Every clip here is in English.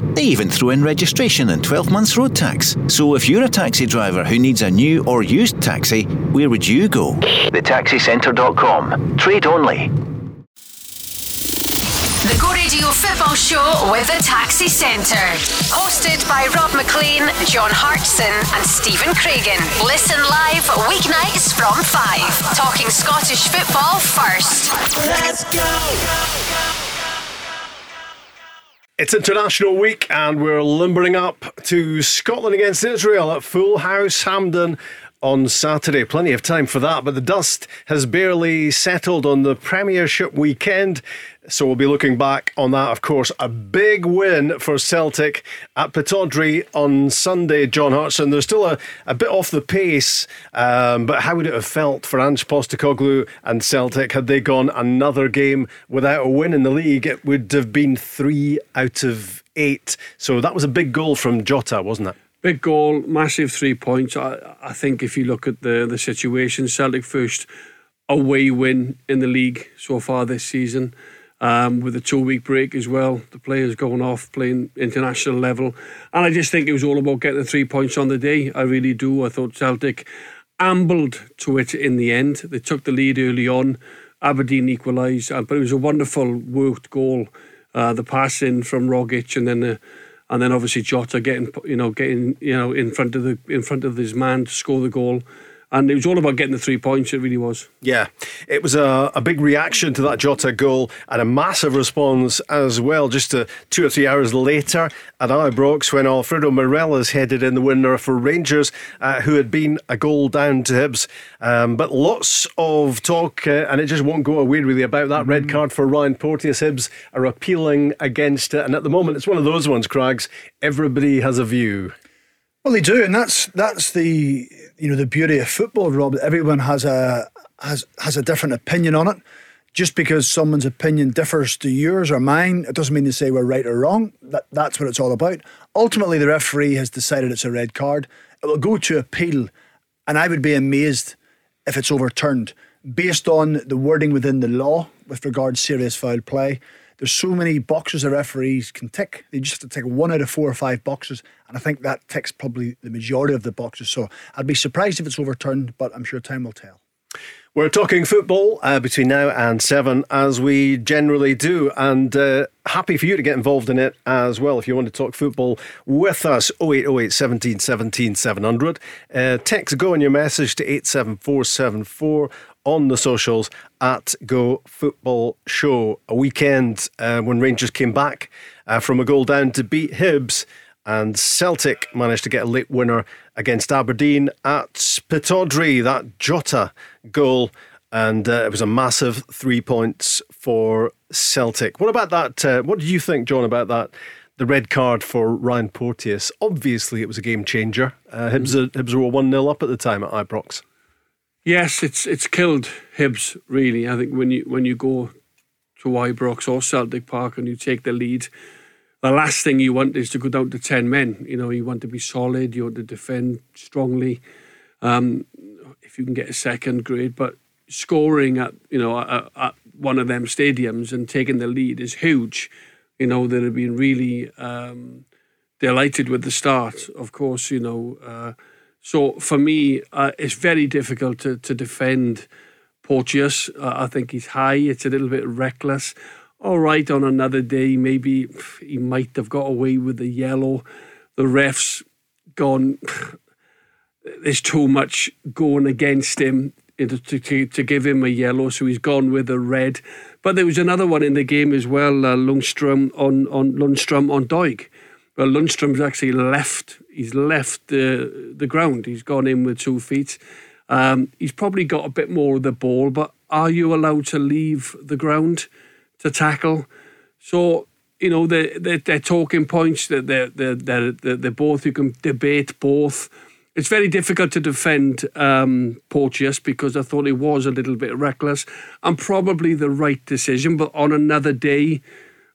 They even throw in registration and 12 months road tax. So if you're a taxi driver who needs a new or used taxi, where would you go? TheTaxiCentre.com. Trade only. The Go Radio Football Show with the Taxi Centre. Hosted by Rob Maclean, John Hartson, and Stephen Craigan. Listen live weeknights from 5. Talking Scottish football first. Let's go! It's International Week, and we're limbering up to Scotland against Israel at Full House Hampden on Saturday. Plenty of time for that, but the dust has barely settled on the Premiership weekend. So we'll be looking back on that, of course. A big win for Celtic at Pittodrie on Sunday, John Hartson. They're still a, a bit off the pace, um, but how would it have felt for Ange Postecoglou and Celtic had they gone another game without a win in the league? It would have been three out of eight. So that was a big goal from Jota, wasn't it? Big goal, massive three points. I, I think if you look at the, the situation, Celtic first away win in the league so far this season um, with a two week break as well. The players going off playing international level. And I just think it was all about getting the three points on the day. I really do. I thought Celtic ambled to it in the end. They took the lead early on. Aberdeen equalised, but it was a wonderful worked goal. Uh, the pass in from Rogic and then the, and then obviously Jota getting you know getting you know in front of the in front of his man to score the goal and it was all about getting the three points. It really was. Yeah, it was a, a big reaction to that Jota goal and a massive response as well. Just a, two or three hours later at Ibrox, when Alfredo Morelos headed in the winner for Rangers, uh, who had been a goal down to Hibs. Um, but lots of talk, uh, and it just won't go away really about that mm. red card for Ryan Porteous. Hibs are appealing against it, and at the moment, it's one of those ones. Crags. everybody has a view. Well, they do, and that's that's the you know the beauty of football, Rob. Everyone has a has has a different opinion on it. Just because someone's opinion differs to yours or mine, it doesn't mean to say we're right or wrong. That that's what it's all about. Ultimately, the referee has decided it's a red card. It will go to appeal, and I would be amazed if it's overturned based on the wording within the law with regard to serious foul play. There's so many boxes the referees can tick. They just have to tick one out of four or five boxes. And I think that ticks probably the majority of the boxes. So I'd be surprised if it's overturned, but I'm sure time will tell. We're talking football uh, between now and seven, as we generally do, and uh, happy for you to get involved in it as well. If you want to talk football with us, 0808 17 17 700. Uh, text go in your message to 87474 on the socials at Go Football Show. A weekend uh, when Rangers came back uh, from a goal down to beat Hibs, and Celtic managed to get a late winner against Aberdeen at Pittodrie. That Jota goal, and uh, it was a massive three points for Celtic. What about that? Uh, what do you think, John, about that? The red card for Ryan Porteous. Obviously, it was a game changer. Uh, Hibs, Hibs were 1 0 up at the time at Ibrox. Yes, it's it's killed Hibs really. I think when you when you go to Ibrox or Celtic Park and you take the lead, the last thing you want is to go down to ten men. You know, you want to be solid. You want to defend strongly. Um, if you can get a second, grade, But scoring at you know at, at, one of them stadiums and taking the lead is huge. You know, they've been really um, delighted with the start. Of course, you know. Uh, so for me, uh, it's very difficult to, to defend Porteous. Uh, I think he's high. It's a little bit reckless. All right, on another day, maybe he might have got away with the yellow. The refs gone. There's too much going against him to, to, to give him a yellow, so he's gone with a red. But there was another one in the game as well, uh, Lundstram on on Lundstram on Doig. Well, Lundstram's actually left. He's left the the ground. He's gone in with two feet. Um, he's probably got a bit more of the ball, but are you allowed to leave the ground to tackle? So you know, they're, they're, talking points that they're, they're, they're, they're, they're both, you can debate both. It's very difficult to defend um, Porteous because I thought it was a little bit reckless and probably the right decision. But on another day,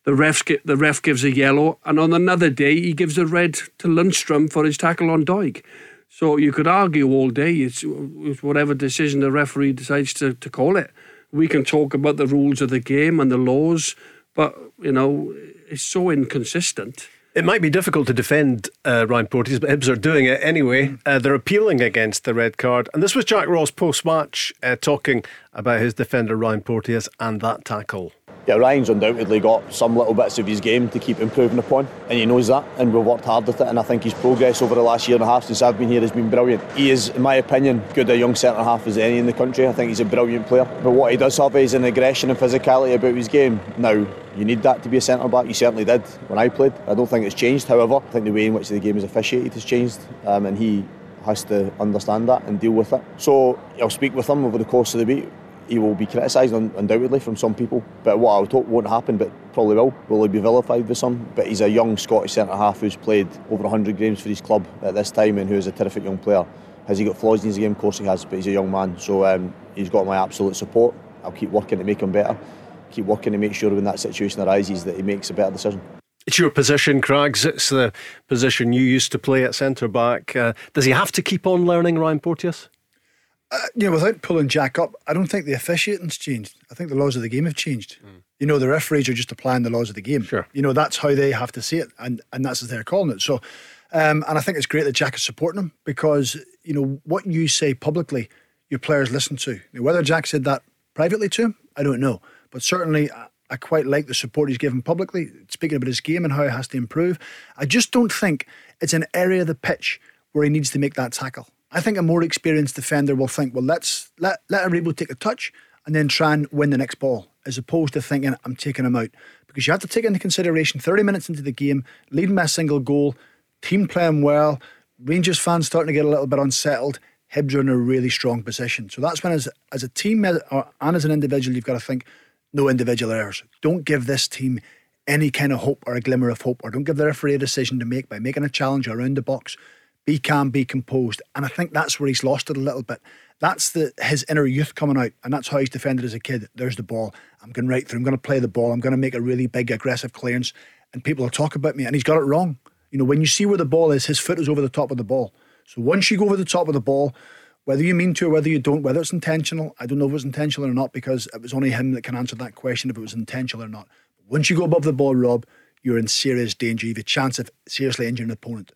the ref the ref gives a yellow, and on another day he gives a red to Lundstram for his tackle on Doig. So you could argue all day. It's, it's whatever decision the referee decides to, to call it. We can talk about the rules of the game and the laws, but you know it's so inconsistent. It might be difficult to defend uh, Ryan Porteous, but Hibs are doing it anyway. Uh, they're appealing against the red card. And this was Jack Ross post match uh, talking about his defender, Ryan Porteous, and that tackle yeah, Ryan's undoubtedly got some little bits of his game to keep improving upon, and he knows that, and we've worked hard at it. And I think his progress over the last year and a half since I've been here has been brilliant. He is, in my opinion, good a young centre half as any in the country. I think he's a brilliant player. But what he does have is an aggression and physicality about his game. Now, you need that to be a centre back. You certainly did when I played. I don't think it's changed. However, I think the way in which the game is officiated has changed, um, and he has to understand that and deal with it. So I'll speak with him over the course of the week he will be criticised undoubtedly from some people. But what I would hope won't happen, but probably will, will he be vilified with some? But he's a young Scottish centre half who's played over 100 games for his club at this time and who is a terrific young player. Has he got flaws in his game? Of course he has, but he's a young man. So um, he's got my absolute support. I'll keep working to make him better. Keep working to make sure when that situation arises that he makes a better decision. It's your position, Craigs. It's the position you used to play at centre back. Uh, does he have to keep on learning, Ryan Porteous? Uh, you know, without pulling Jack up, I don't think the officiating's changed. I think the laws of the game have changed. Mm. You know, the referees are just applying the laws of the game. Sure. You know, that's how they have to see it, and, and that's as they're calling it. So, um, and I think it's great that Jack is supporting him because, you know, what you say publicly, your players listen to. Now, whether Jack said that privately to him, I don't know. But certainly, I, I quite like the support he's given publicly, speaking about his game and how it has to improve. I just don't think it's an area of the pitch where he needs to make that tackle. I think a more experienced defender will think, well, let's let let Aribo take a touch and then try and win the next ball, as opposed to thinking I'm taking him out. Because you have to take into consideration 30 minutes into the game, leading by a single goal, team playing well, Rangers fans starting to get a little bit unsettled. Hibs are in a really strong position. So that's when, as, as a team or, and as an individual, you've got to think no individual errors. Don't give this team any kind of hope or a glimmer of hope, or don't give the referee a decision to make by making a challenge around the box be calm, be composed. And I think that's where he's lost it a little bit. That's the his inner youth coming out, and that's how he's defended as a kid. There's the ball. I'm going right through. I'm going to play the ball. I'm going to make a really big aggressive clearance, and people will talk about me. And he's got it wrong. You know, when you see where the ball is, his foot is over the top of the ball. So once you go over the top of the ball, whether you mean to or whether you don't, whether it's intentional, I don't know if it was intentional or not because it was only him that can answer that question if it was intentional or not. But Once you go above the ball, Rob, you're in serious danger. You have a chance of seriously injuring an opponent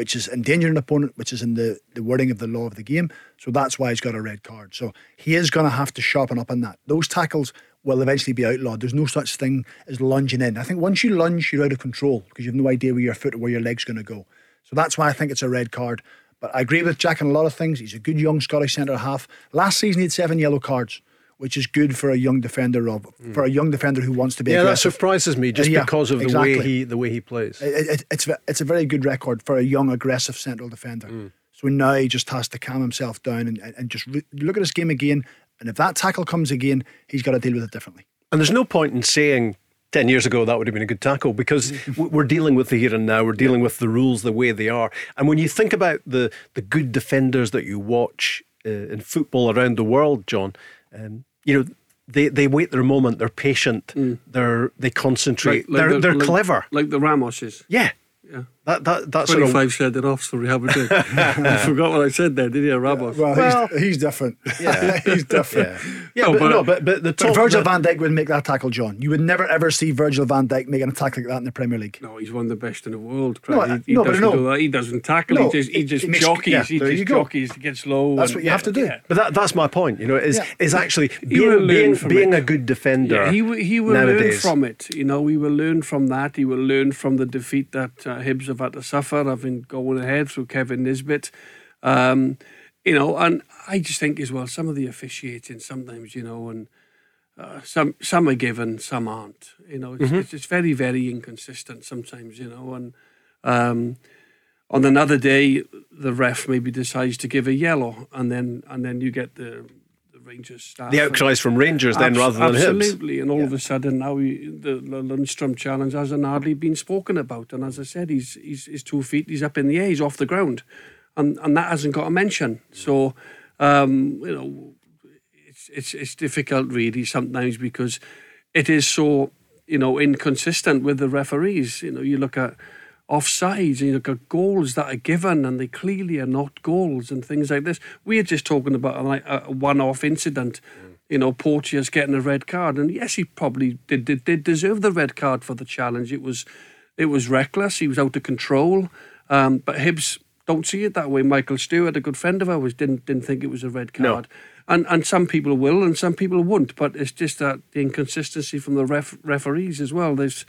which is endangering an opponent, which is in the, the wording of the law of the game. So that's why he's got a red card. So he is going to have to sharpen up on that. Those tackles will eventually be outlawed. There's no such thing as lunging in. I think once you lunge, you're out of control because you have no idea where your foot or where your leg's going to go. So that's why I think it's a red card. But I agree with Jack on a lot of things. He's a good young Scottish centre half. Last season he had seven yellow cards which is good for a young defender, Rob. Mm. For a young defender who wants to be. Yeah, aggressive. that surprises me just uh, yeah, because of exactly. the way he the way he plays. It, it, it's it's a very good record for a young, aggressive central defender. Mm. So now he just has to calm himself down and, and just re- look at his game again. And if that tackle comes again, he's got to deal with it differently. And there's no point in saying 10 years ago that would have been a good tackle because we're dealing with the here and now we're dealing with the rules the way they are and when you think about the the good defenders that you watch uh, in football around the world John um, you know they, they wait their moment. They're patient. Mm. They're they concentrate. Like, like they're the, they're like, clever. Like the Ramoses. Yeah. Yeah. That, that, that's 25 sort of... said it off, sorry, haven't I? forgot what I said there, did you, Ramos? Well, well he's, he's, different. Yeah. he's different. Yeah, yeah no, but, but, no, but, but the top, Virgil van Dijk would make that tackle, John. You would never ever see Virgil van Dijk making a tackle like that in the Premier League. No, he's one of the best in the world. No, he, he no, doesn't no. do that. He doesn't tackle. No, he just, he just makes, jockeys. Yeah, he just jockeys, gets low. That's and, what you have to do. But that, that's my point, you know, is, is actually being, being, being a good defender. Yeah, he, he will learn from it. You know, he will learn from that. He will learn from the defeat that uh, Hibs have had to suffer, having going ahead through Kevin Nisbet. Um, you know, and I just think as well, some of the officiating sometimes, you know, and uh, some some are given, some aren't. You know, it's, mm-hmm. it's, it's, very, very inconsistent sometimes, you know, and um, on another day, the ref maybe decides to give a yellow, and then and then you get the Rangers staff. The outcries from Rangers then Abs- rather than Hibs. Absolutely, and all of a sudden now he, the, the Lundstram challenge hasn't hardly been spoken about. And as I said, he's, he's two feet, he's up in the air, he's off the ground, and and that hasn't got a mention. So, um, you know, it's it's it's difficult really sometimes because it is so you know inconsistent with the referees. You know, you look at offsides and you look at goals that are given and they clearly are not goals and things like this. We're just talking about a, like a one-off incident. You know, Porteous getting a red card, and yes, he probably did, did did deserve the red card for the challenge. It was it was reckless. He was out of control. Um, but Hibs don't see it that way. Michael Stewart, a good friend of ours, didn't didn't think it was a red card. No. And and some people will, and some people won't. But it's just that the inconsistency from the ref, referees as well. There's,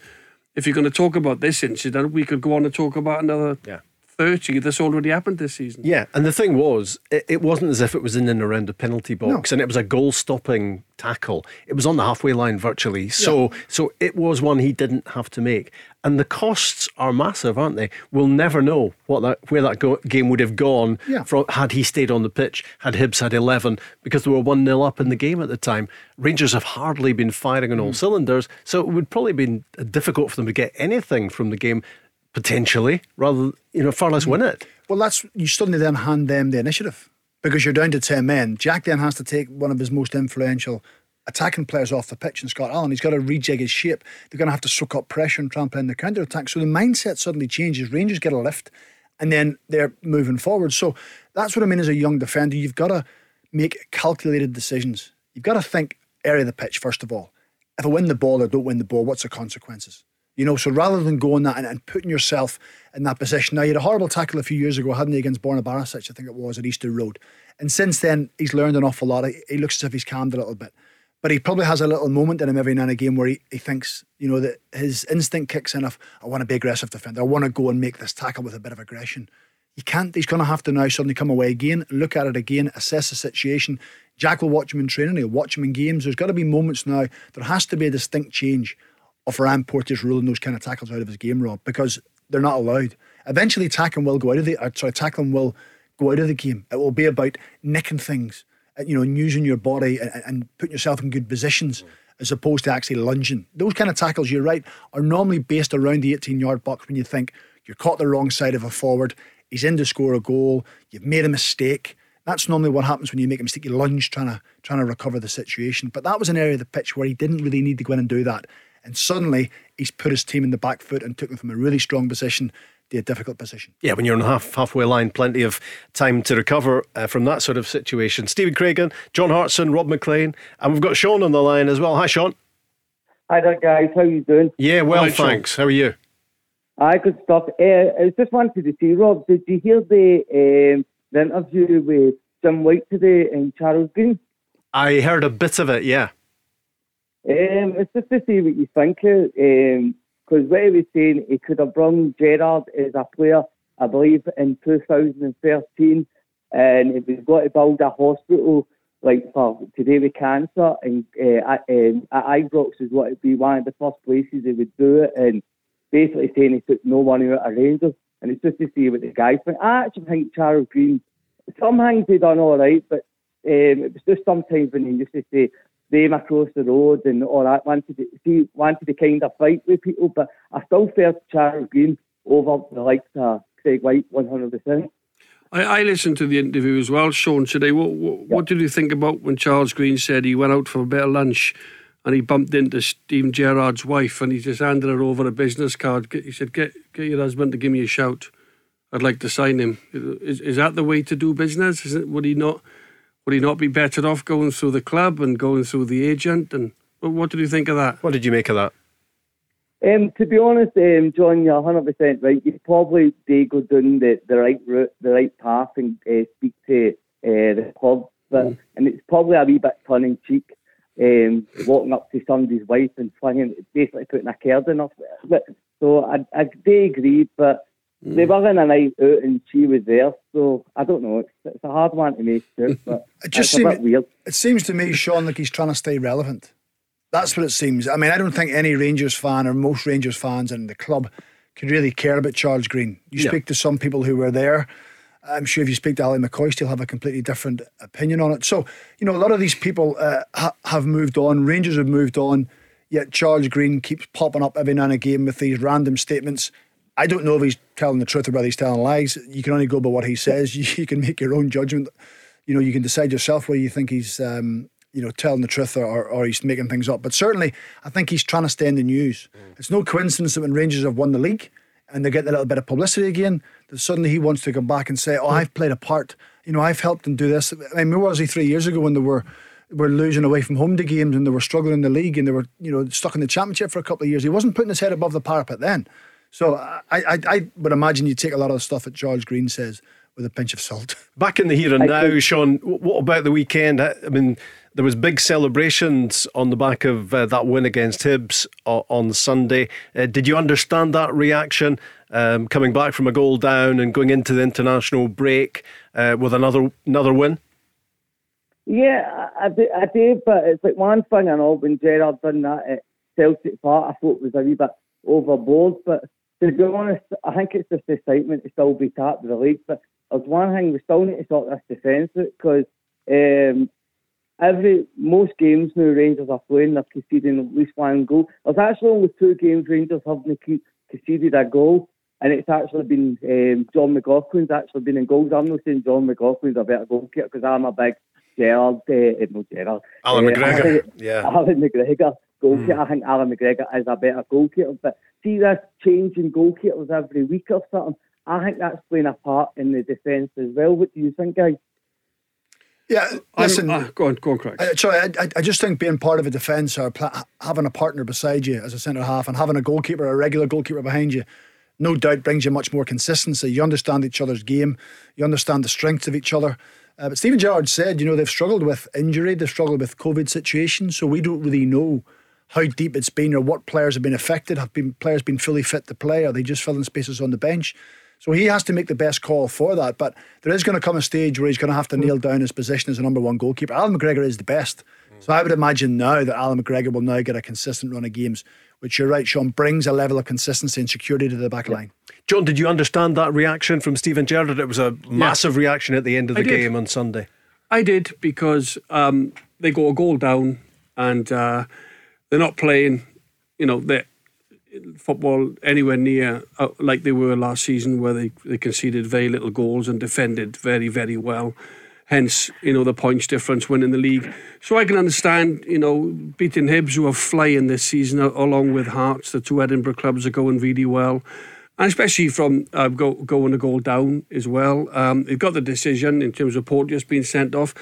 if you're going to talk about this incident, we could go on and talk about another Yeah. Thirty that's already happened this season. Yeah, and the thing was, it, it wasn't as if it was in and around the penalty box, and it was a goal-stopping tackle. It was on the halfway line virtually, so so it was one he didn't have to make. And the costs are massive, aren't they? We'll never know what that where that go, game would have gone Yeah. from had he stayed on the pitch, had Hibs had eleven, because they were one 0 up in the game at the time. Rangers have hardly been firing on all mm. cylinders, so it would probably been difficult for them to get anything from the game. Potentially, rather you know, far less hmm. win it. Well, that's you suddenly then hand them the initiative because you're down to ten men. Jack then has to take one of his most influential attacking players off the pitch, and Scott Allen. He's got to rejig his shape. They're going to have to soak up pressure and try and play in the counter attack. So the mindset suddenly changes. Rangers get a lift, and then they're moving forward. So that's what I mean as a young defender. You've got to make calculated decisions. You've got to think area of the pitch first of all. If I win the ball or don't win the ball, what's the consequences? You know, so rather than going that and, and putting yourself in that position. Now, you had a horrible tackle a few years ago, hadn't he, against Borna Barisic, I think it was, at Easter Road. And since then, he's learned an awful lot. He, he looks as if he's calmed a little bit. But he probably has a little moment in him every now and again where he, he thinks, you know, that his instinct kicks in of, I want to be aggressive defender. I want to go and make this tackle with a bit of aggression. You can't. He's going to have to now suddenly come away again, look at it again, assess the situation. Jack will watch him in training. He'll watch him in games. There's got to be moments now. There has to be a distinct change of Ryan Porteous ruling those kind of tackles out of his game, Rob, because they're not allowed. Eventually, tackling will go out of the. Uh, sorry, tackling will go out of the game. It will be about nicking things, uh, you know, and using your body and, and putting yourself in good positions. As opposed to actually lunging. Those kind of tackles, you're right, are normally based around the 18 yard box when you think you're caught the wrong side of a forward, he's in to score a goal, you've made a mistake. That's normally what happens when you make a mistake. You lunge trying to trying to recover the situation. But that was an area of the pitch where he didn't really need to go in and do that. And suddenly he's put his team in the back foot and took them from a really strong position to a difficult position. Yeah, when you're on the half halfway line, plenty of time to recover uh, from that sort of situation. Stephen Craigan, John Hartson, Rob Maclean, and we've got Sean on the line as well. Hi, Sean. Hi there, guys. How you doing? Yeah, well, Hi, Sean. thanks. How are you? I good stuff. Uh, I just wanted to see, Rob, did you hear the, um, the interview with Jim White today and Charles Green? I heard a bit of it. Yeah. Um, it's just to see what you think. Because what he was saying, he could have brought Gerrard as a player, I believe, in 2013, and it was got to build a hospital like for today with cancer, and uh, at, um, at Ibrox is what it'd be one of the first places they would do it, and basically saying he took no money out of Rangers, and it's just to see what the guys think. I actually think Charles Green, some things he done all right, but um, it was just sometimes when he used to say them across the road and all that, wanted to see, wanted to kind of fight with people, but I still felt Charles Green over the likes of Craig Whyte 100%. I, I listened to the interview as well, Sean, today. What, what, what did you think about when Charles Green said he went out for a bit of lunch and he bumped into Steven Gerrard's wife and he just handed her over a business card? He said, get, get your husband to give me a shout. I'd like to sign him. Is, is that the way to do business? Is it, would he not would he not be better off going through the club and going through the agent? And what, what did you think of that? What did you make of that? Um, to be honest, um, John, you're 100% right. You probably do go down the, the right route, the right path, and uh, speak to uh, the club. But and it's probably a wee bit tongue in cheek, um, walking up to somebody's wife and flinging, basically putting a card in her. But so I, I do agree, but they were in a night out and she was there. So I don't know. It's, it's a hard one to make sure, but It just it's a bit weird. It seems to me, Sean, like he's trying to stay relevant. That's what it seems. I mean, I don't think any Rangers fan or most Rangers fans in the club could really care about Charles Green. You Yeah. speak to some people who were there, I'm sure if you speak to Ally McCoist, he'll have a completely different opinion on it. So, you know, a lot of these people uh, ha- have moved on. Rangers have moved on. Yet Charles Green keeps popping up every now and again with these random statements. I don't know if he's telling the truth or whether he's telling lies. You can only go by what he says. You, you can make your own judgment. You know, you can decide yourself whether you think he's, um, you know, telling the truth or, or, or, he's making things up. But certainly, I think he's trying to stay in the news. Mm. It's no coincidence that when Rangers have won the league and they're getting a little bit of publicity again, that suddenly he wants to come back and say, "Oh, I've played a part. You know, I've helped them do this." I mean, where was he three years ago when they were were losing away from home to games and they were struggling in the league and they were, you know, stuck in the championship for a couple of years. He wasn't putting his head above the parapet then. So I, I, I would imagine you take a lot of the stuff that George Green says with a pinch of salt. Back in the here and now, Sean, what about the weekend? I mean, there was big celebrations on the back of uh, that win against Hibs on Sunday. Uh, did you understand that reaction um, coming back from a goal down and going into the international break uh, with another another win? Yeah, I, I, did, but it's like one thing I know when Gerrard done that at Celtic Park, I thought it was a wee bit overboard. But to be honest, I think it's just excitement to still be tapped with the league. But there's one thing we still need to sort this defence out because um, every most games now Rangers are playing, they're conceding at least one goal. There's actually only two games Rangers haven't conceded a goal. And it's actually been um, Jon McLaughlin's actually been in goals. I'm not saying Jon McLaughlin's a better goalkeeper because I'm a big Gerrard, uh, no Gerrard. Allan uh, McGregor. yeah. Allan McGregor. Goalkeeper. Mm. I think Allan McGregor is a better goalkeeper. But see this change in goalkeepers every week or something. I think that's playing a part in the defence as well. What do you think, guys? Yeah, listen. Uh, go on, go on, Craig. Uh, sorry, I, I, just think being part of a defence or pl- having a partner beside you as a centre half and having a goalkeeper, a regular goalkeeper behind you, no doubt brings you much more consistency. You understand each other's game, you understand the strengths of each other. Uh, but Steven Gerrard said, you know, they've struggled with injury, they've struggled with COVID situations, so we don't really know how deep it's been or what players have been affected. Have been players been fully fit to play? Are they just filling spaces on the bench? So he has to make the best call for that. But there is going to come a stage where he's going to have to nail down his position as a number one goalkeeper. Allan McGregor is the best. So I would imagine now that Allan McGregor will now get a consistent run of games, which you're right, Sean, brings a level of consistency and security to the back line. John, did you understand that reaction from Steven Gerrard? It was a massive yeah. reaction at the end of the game on Sunday. I did because um, they go a goal down and uh, they're not playing, you know, the football anywhere near uh, like they were last season, where they, they conceded very little goals and defended very, very well. Hence, you know, the points difference winning the league. So I can understand, you know, beating Hibs, who are flying this season, along with Hearts. The two Edinburgh clubs are going really well and especially from uh, go, going a goal down as well. Um, they've got the decision in terms of Porteous being sent off.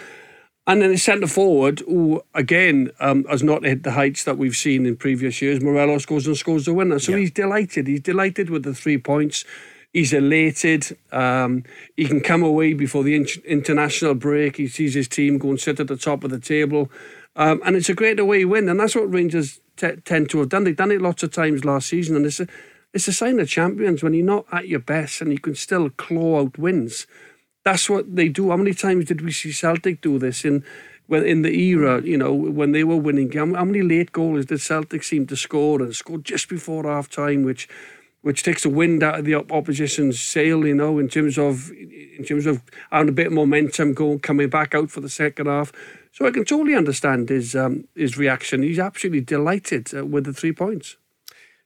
And then the centre forward, who again um, has not hit the heights that we've seen in previous years, Morelos goes and scores the winner. So yeah. he's delighted. He's delighted with the three points. He's elated. Um, he can come away before the in- international break. He sees his team go and sit at the top of the table. Um, and it's a great away win. And that's what Rangers t- tend to have done. They've done it lots of times last season. And it's a, it's a sign of champions when you're not at your best and you can still claw out wins. That's what they do. How many times did we see Celtic do this in when in the era, you know, when they were winning? How many late goals did Celtic seem to score and score just before half time, which which takes the wind out of the opposition's sail, you know, in terms of in terms of having a bit of momentum going coming back out for the second half. So I can totally understand his um, his reaction. He's absolutely delighted uh, with the three points.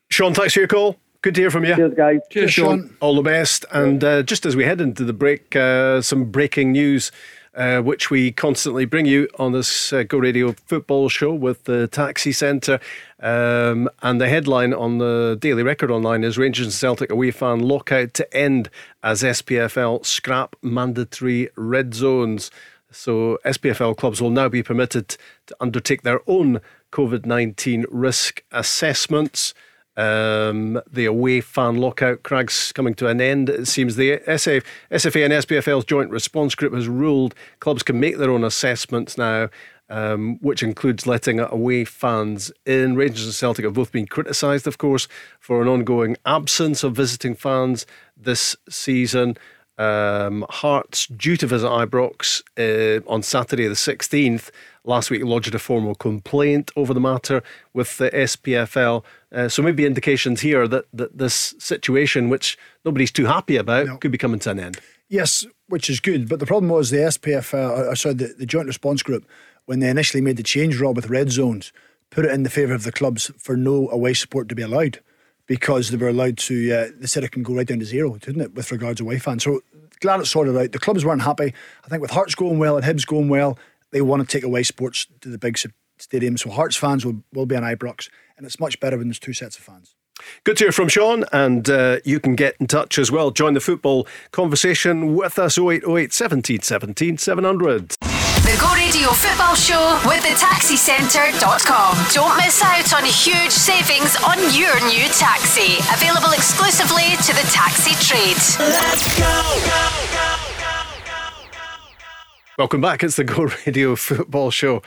Sean, thanks for your call. Good to hear from you. Cheers, guys. Cheers, Sean. All the best. And uh, just as we head into the break, uh, some breaking news. Uh, which we constantly bring you on this uh, Go Radio football show with the Taxi Centre. Um, and the headline on the Daily Record Online is Rangers and Celtic away fan lockout to end as SPFL scrap mandatory red zones. So SPFL clubs will now be permitted to undertake their own COVID 19 risk assessments. Um, the away fan lockout cracks coming to an end. It seems the SF, SFA and SPFL's joint response group has ruled clubs can make their own assessments now, um, which includes letting away fans in. Rangers and Celtic have both been criticised, of course, for an ongoing absence of visiting fans this season. Um, Hearts due to visit Ibrox uh, on Saturday the 16th. Last week lodged a formal complaint over the matter with the SPFL. Uh, so maybe indications here that, that this situation, which nobody's too happy about, No. could be coming to an end. Yes, which is good. But the problem was the SPF, uh, uh, sorry, the, the Joint Response Group, when they initially made the change, Rob, with red zones, put it in the favour of the clubs for no away support to be allowed because they were allowed to, uh, they said it can go right down to zero, didn't it, with regards to away fans. So glad it's sorted out. The clubs weren't happy. I think with Hearts going well and Hibs going well, they want to take away sports to the big s- stadiums. So Hearts fans will, will be on Ibrox, and it's much better when there's two sets of fans. Good to hear from Sean, and uh, you can get in touch as well. Join the football conversation with us 0808 17 17 700. The Go Radio Football Show with the taxicentre.com. Don't miss out on huge savings on your new taxi. Available exclusively to the taxi trade. Let's go, go, go. Welcome back. It's the Go Radio Football Show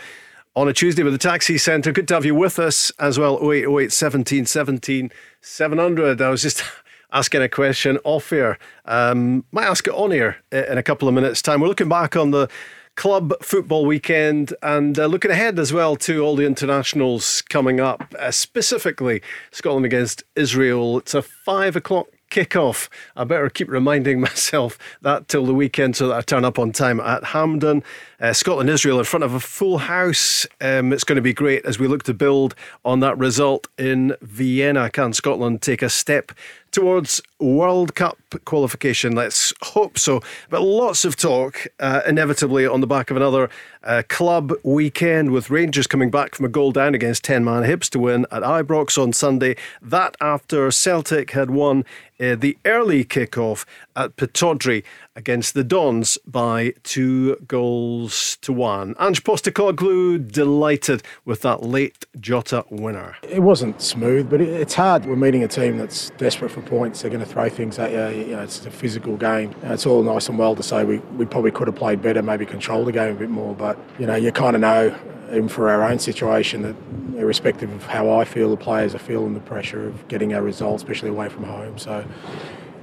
on a Tuesday with the Taxi Centre. Good to have you with us as well. 0808 17 17 700. I was just asking a question off air. Um, might ask it on air in a couple of minutes' time. We're looking back on the club football weekend and uh, looking ahead as well to all the internationals coming up, uh, specifically Scotland against Israel. It's a five o'clock kickoff. I better keep reminding myself that till the weekend so that I turn up on time at Hampden. Uh, Scotland Israel in front of a full house. Um, it's going to be great as we look to build on that result in Vienna. Can Scotland take a step towards World Cup qualification? Let's hope so. But lots of talk, uh, inevitably, on the back of another uh, club weekend with Rangers coming back from a goal down against 10 man Hibs to win at Ibrox on Sunday. That after Celtic had won uh, the early kick-off at Pittodrie against the Dons by two goals to one. Ange Postecoglou delighted with that late Jota winner. It wasn't smooth, but it's hard. We're meeting a team that's desperate for points. They're going to throw things at you. You know, it's a physical game. It's all nice and well to say we, we probably could have played better, maybe controlled the game a bit more. But you know, you kind of know, even for our own situation, that irrespective of how I feel, the players are feeling the pressure of getting our results, especially away from home. So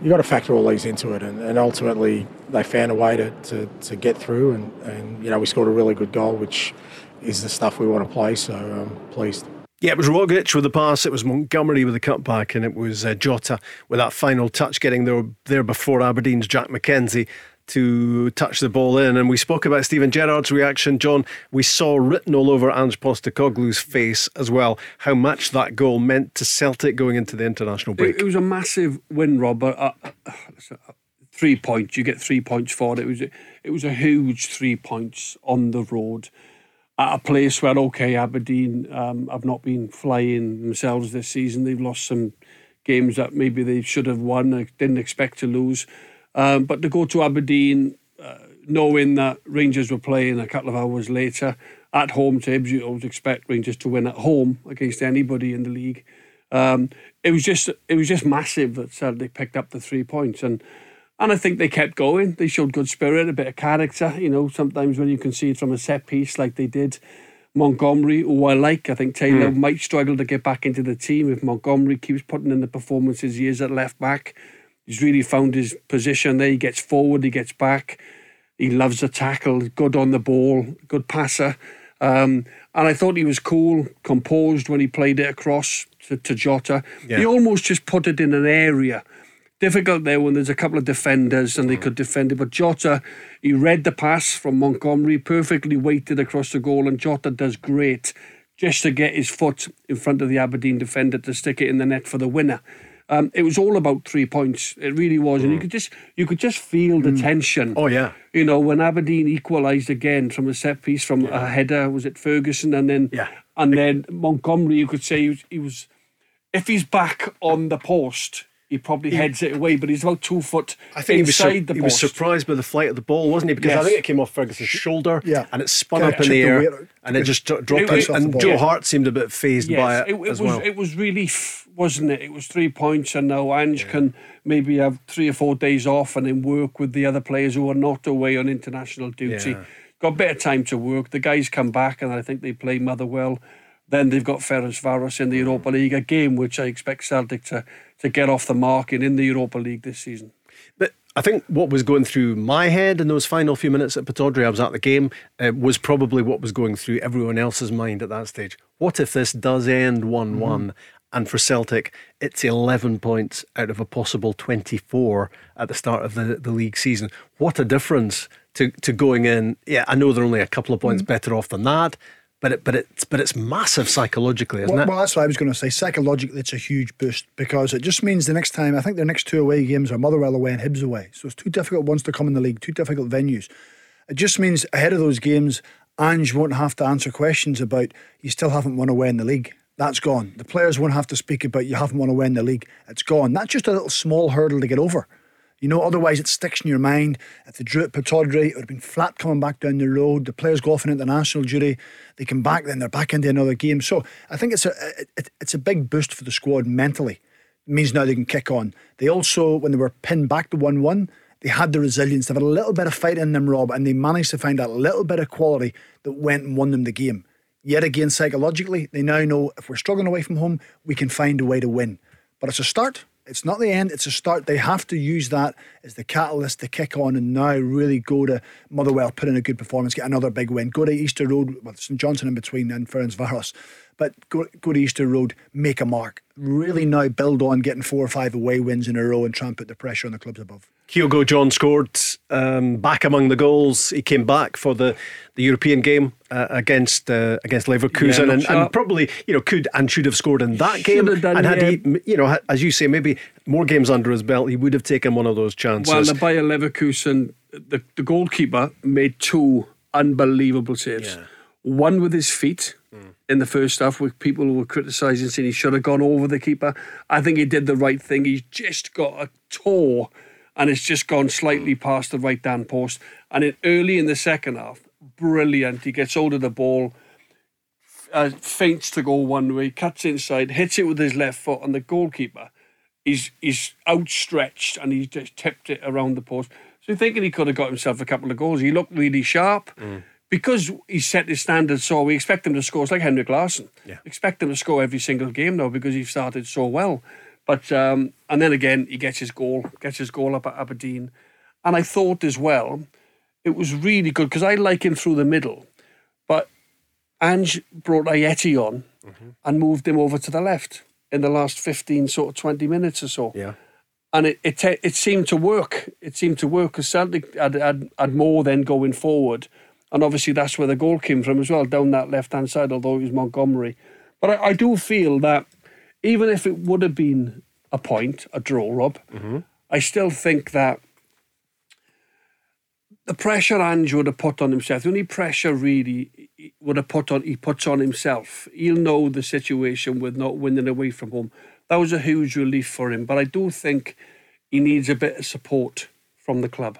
you got to factor all these into it, and, and ultimately they found a way to, to, to get through, and, and you know we scored a really good goal, which is the stuff we want to play. So I'm pleased. Yeah, it was Rogic with the pass, it was Montgomery with the cutback, and it was uh, Jota with that final touch getting there, there before Aberdeen's Jack MacKenzie to touch the ball in. And we spoke about Steven Gerrard's reaction, John. We saw written all over Ange Postecoglou's face as well how much that goal meant to Celtic going into the international break. It, it was a massive win, Rob. Uh, uh, three points. You get three points for it. It was a, it was a huge three points on the road at a place where okay, Aberdeen um, have not been flying themselves this season. They've lost some games that maybe they should have won. Didn't expect to lose, um, but to go to Aberdeen. Uh, knowing that Rangers were playing a couple of hours later at home to Hibs, you always expect Rangers to win at home against anybody in the league. Um, it was just it was just massive that they picked up the three points and and I think they kept going. They showed good spirit, a bit of character. You know, sometimes when you can see it from a set piece like they did. Montgomery, who I like, I think Taylor might struggle to get back into the team if Montgomery keeps putting in the performances he is at left back. He's really found his position there. He gets forward, he gets back. He loves the tackle, good on the ball, good passer. Um, and I thought he was cool, composed when he played it across to, to Jota. Yeah. He almost just put it in an area. Difficult there when there's a couple of defenders and they could defend it. But Jota, he read the pass from Montgomery, perfectly weighted across the goal, and Jota does great just to get his foot in front of the Aberdeen defender to stick it in the net for the winner. Um, it was all about three points. It really was, and you could just you could just feel the tension. Oh, yeah. You know, when Aberdeen equalised again from a set piece from a header, was it Ferguson? And then Yeah. and then Montgomery, you could say he was, he was if he's back on the post, he probably heads it away, but he's about two foot I think he was, inside the he was surprised by the flight of the ball, wasn't he? Because I think it came off Ferguson's shoulder Yeah. and it spun Kinda up in the air at- and it just dropped It- out. it- And off the Joe. Hart seemed a bit phased by it, it, it as was well. it was relief, wasn't it? It was three points, and now Ange can maybe have three or four days off and then work with the other players who are not away on international duty. Yeah. Got a bit of time to work. The guys come back, and I think they play Motherwell. Then they've got Ferencvaros in the Europa League, a game which I expect Celtic to to get off the mark in in the Europa League this season. But I think what was going through my head in those final few minutes at Pittodrie, I was at the game, uh, was probably what was going through everyone else's mind at that stage. What if this does end 1 1? Mm-hmm. And for Celtic, it's 11 points out of a possible 24 at the start of the, the league season. What a difference to, to going in. Yeah, I know they're only a couple of points mm. better off than that, but it, but it's but it's massive psychologically, isn't well, it? Well, that's what I was going to say. Psychologically, it's a huge boost because it just means the next time I think their next two away games are Motherwell away and Hibs away. So it's two difficult ones to come in the league, two difficult venues. It just means ahead of those games, Ange won't have to answer questions about you still haven't won away in the league. That's gone. The players won't have to speak about you haven't won away in the league. It's gone. That's just a little small hurdle to get over. You know, otherwise it sticks in your mind. If they drew at Pittodrie, it would have been flat coming back down the road. The players go off on international duty. They come back, then they're back into another game. So I think it's a it, it's a big boost for the squad mentally. It means now they can kick on. They also, when they were pinned back to 1 1, they had the resilience. They had a little bit of fight in them, Rob, and they managed to find that little bit of quality that went and won them the game. Yet again, psychologically, they now know if we're struggling away from home, we can find a way to win. But it's a start. It's not the end, it's a start. They have to use that as the catalyst to kick on and now really go to Motherwell, put in a good performance, get another big win. Go to Easter Road, with St Johnstone in between and Ferencvaros. But go, go to Easter Road, make a mark. Really now build on getting four or five away wins in a row and try and put the pressure on the clubs above. Kyogo John scored um, back among the goals. He came back for the, the European game uh, against uh, against Leverkusen, yeah, and, and, probably you know could and should have scored in that game. Done, and had yeah. he, you know, as you say, maybe more games under his belt, he would have taken one of those chances. Well, the Bayer Leverkusen, the, the goalkeeper made two unbelievable saves. Yeah. One with his feet. Mm. In the first half, where people were criticising, saying he should have gone over the keeper. I think he did the right thing. He's just got a toe and it's just gone slightly past the right hand post. And it early in the second half, brilliant. He gets hold of the ball, uh, feints to go one way, cuts inside, hits it with his left foot, and the goalkeeper is is outstretched and he just tipped it around the post. So thinking he could have got himself a couple of goals. He looked really sharp. Mm. Because he set his standards so we expect him to score. It's like Henrik Larsson. Yeah. Expect him to score every single game now because he started so well. But um, and then again, he gets his goal, gets his goal up at Aberdeen, and I thought as well, it was really good because I like him through the middle, but Ange brought Ajeti on mm-hmm. and moved him over to the left in the last fifteen sort of twenty minutes or so. Yeah. And it, it it seemed to work. It seemed to work because Celtic had, had, had more then going forward. And obviously that's where the goal came from as well, down that left hand side, although it was Montgomery. But I, I do feel that even if it would have been a point, a draw, Rob, mm-hmm. I still think that the pressure Ange would have put on himself, the only pressure really would have put on he puts on himself. He'll know the situation with not winning away from home. That was a huge relief for him. But I do think he needs a bit of support from the club.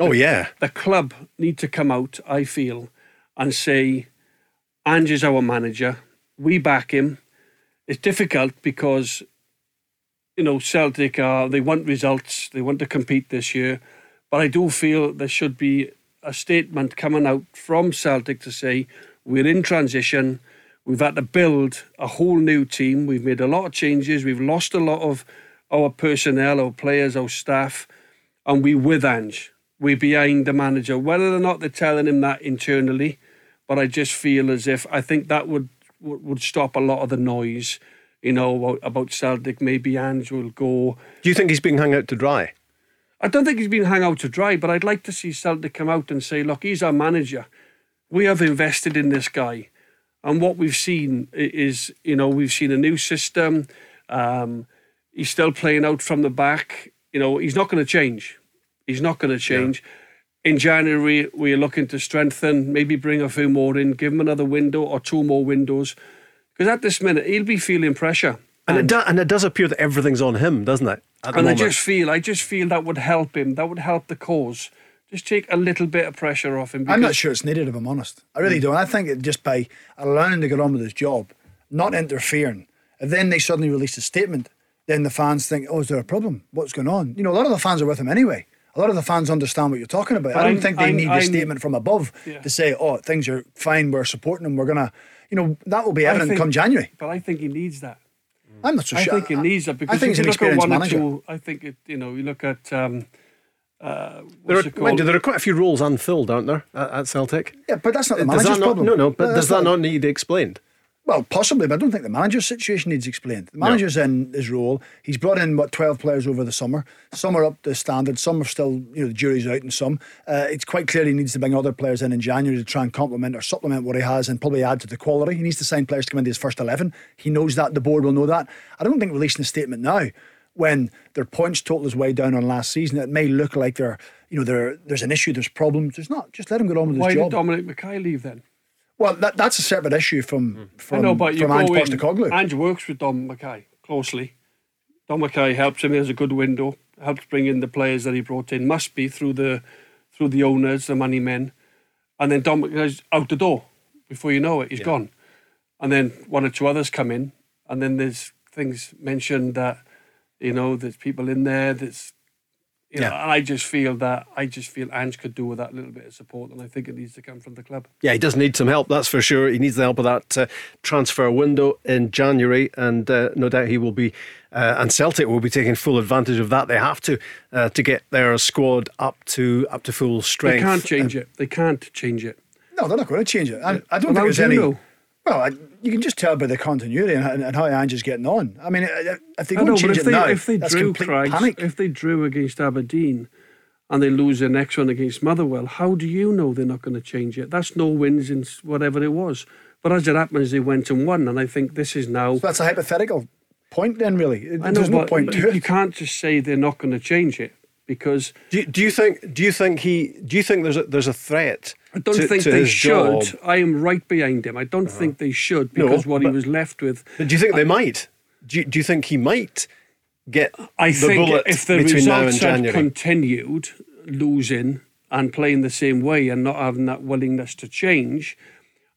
Oh yeah. The club need to come out, I feel, and say, Ange is our manager. We back him it's difficult because you know Celtic are they want results, they want to compete this year, but I do feel there should be a statement coming out from Celtic to say we're in transition. We've had to build a whole new team. We've made a lot of changes. We've lost a lot of our personnel, our players, our staff, and we with Ange. We're behind the manager. Whether or not they're telling him that internally, but I just feel as if I think that would would stop a lot of the noise. You know about, about Celtic. Maybe Ange will go. Do you think he's being hung out to dry? I don't think he's been hung out to dry, but I'd like to see Celtic come out and say, "Look, he's our manager. We have invested in this guy." And what we've seen is, you know, we've seen a new system. Um, he's still playing out from the back. You know, he's not going to change. He's not going to change. Yeah in January, we're looking to strengthen, maybe bring a few more in, give him another window or two more windows. Because at this minute, he'll be feeling pressure. And, and, it, do, and it does appear that everything's on him, doesn't it? And moment. I just feel, I just feel that would help him. That would help the cause. Just take a little bit of pressure off him. I'm not sure it's needed, if I'm honest. I really mm. don't. I think it just by allowing to get on with his job, not interfering, and then they suddenly release a statement, then the fans think, oh, is there a problem? What's going on? You know, a lot of the fans are with him anyway a lot of the fans understand what you're talking about. But I don't I'm, think they I'm, need I'm, a statement from above yeah. to say, "Oh, things are fine. We're supporting them. We're gonna," you know, that will be evident think, come January. But I think he needs that. I'm not so sure. I think he needs that because I think if you look at one manager. or two, I think it. You know, you look at um, Uh, There what's are, it mind there are quite a few roles unfilled, aren't there, at, at Celtic? Yeah, but that's not the manager's not, problem. no, no, but That's does that not need explained? Well, possibly, but I don't think the manager's situation needs explained. The manager's in his role. He's brought in what twelve players over the summer. Some are up to standard. Some are still, you know, the jury's out, and some. Uh, it's quite clear he needs to bring other players in in January to try and complement or supplement what he has, and probably add to the quality. He needs to sign players to come into his first eleven. He knows that. The board will know that. I don't think releasing a statement now, when their points total is way down on last season, it may look like they're, you know, there there's an issue, there's problems. There's not. Just let him get on with his Why job. Why did Dominic Mackay leave then? Well, that, that's a separate issue from from, I know, but you from Ange go in. Postecoglou. Ange works with Dom McKay closely. Dom McKay helps him. He has a good window. Helps bring in the players that he brought in. Must be through the through the owners, the money men, and then Dom McKay's out the door before you know it. He's gone, and then one or two others come in, and then there's things mentioned that you know there's people in there. There's you know, Yeah. and I just feel that I just feel Ange could do with that little bit of support, and I think it needs to come from the club. Yeah, he does need some help, that's for sure. He needs the help of that uh, transfer window in January, and uh, no doubt he will be, uh, and Celtic will be taking full advantage of that. They have to uh, to get their squad up to up to full strength. They can't change it. They can't change it. No, they're not going to change it. I, I don't Well, think how there's any. know? Well, I, you can just tell by the continuity and, and, and how Ange is getting on. I mean, if they I go know, and but change if it they now, if they that's drew complete Craigs, panic. if they drew against Aberdeen, and they lose the next one against Motherwell, how do you know they're not going to change it? That's no wins in whatever it was. But as it happens, they went and won, and I think this is now. So that's a hypothetical point, then, really. It- I know, There's no point but to you can't just say they're not going to change it because Do you, do you think? Do you think he? Do you think there's a, there's a threat? I don't to, think to they should. job? I am right behind him. I don't uh-huh. think they should No, because what he was left with. But do you think they might? Do you, do you think he might get I the think if the between now and results had continued losing and playing the same way and not having that willingness to change,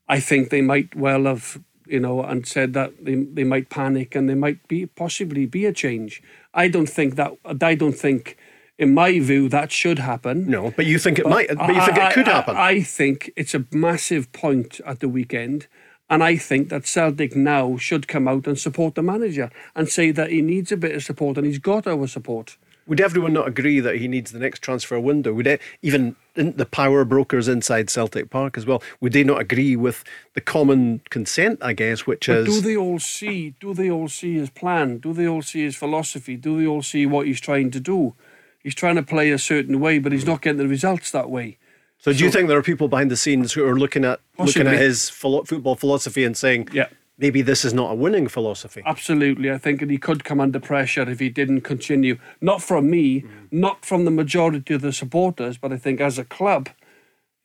I think they might well have, you know, and said that they, they might panic and there might be possibly be a change. I don't think that. I don't think, in my view, that should happen. no, but you think it might. But you think I- it could I- happen? I, think it's a massive point at the weekend. And I think that Celtic now should come out and support the manager and say that he needs a bit of support and he's got our support. Would everyone not agree that he needs the next transfer window? Would it, even the power brokers inside Celtic Park as well? Would they not agree with the common consent? I guess, which But is do they all see? Do they all see his plan? Do they all see his philosophy? Do they all see what he's trying to do? He's trying to play a certain way, but he's not getting the results that way. So, do you think there are people behind the scenes who are looking at looking at his philo- football philosophy and saying, Yeah. maybe this is not a winning philosophy"? Absolutely, I think that he could come under pressure if he didn't continue. Not from me, not from the majority of the supporters, but I think as a club,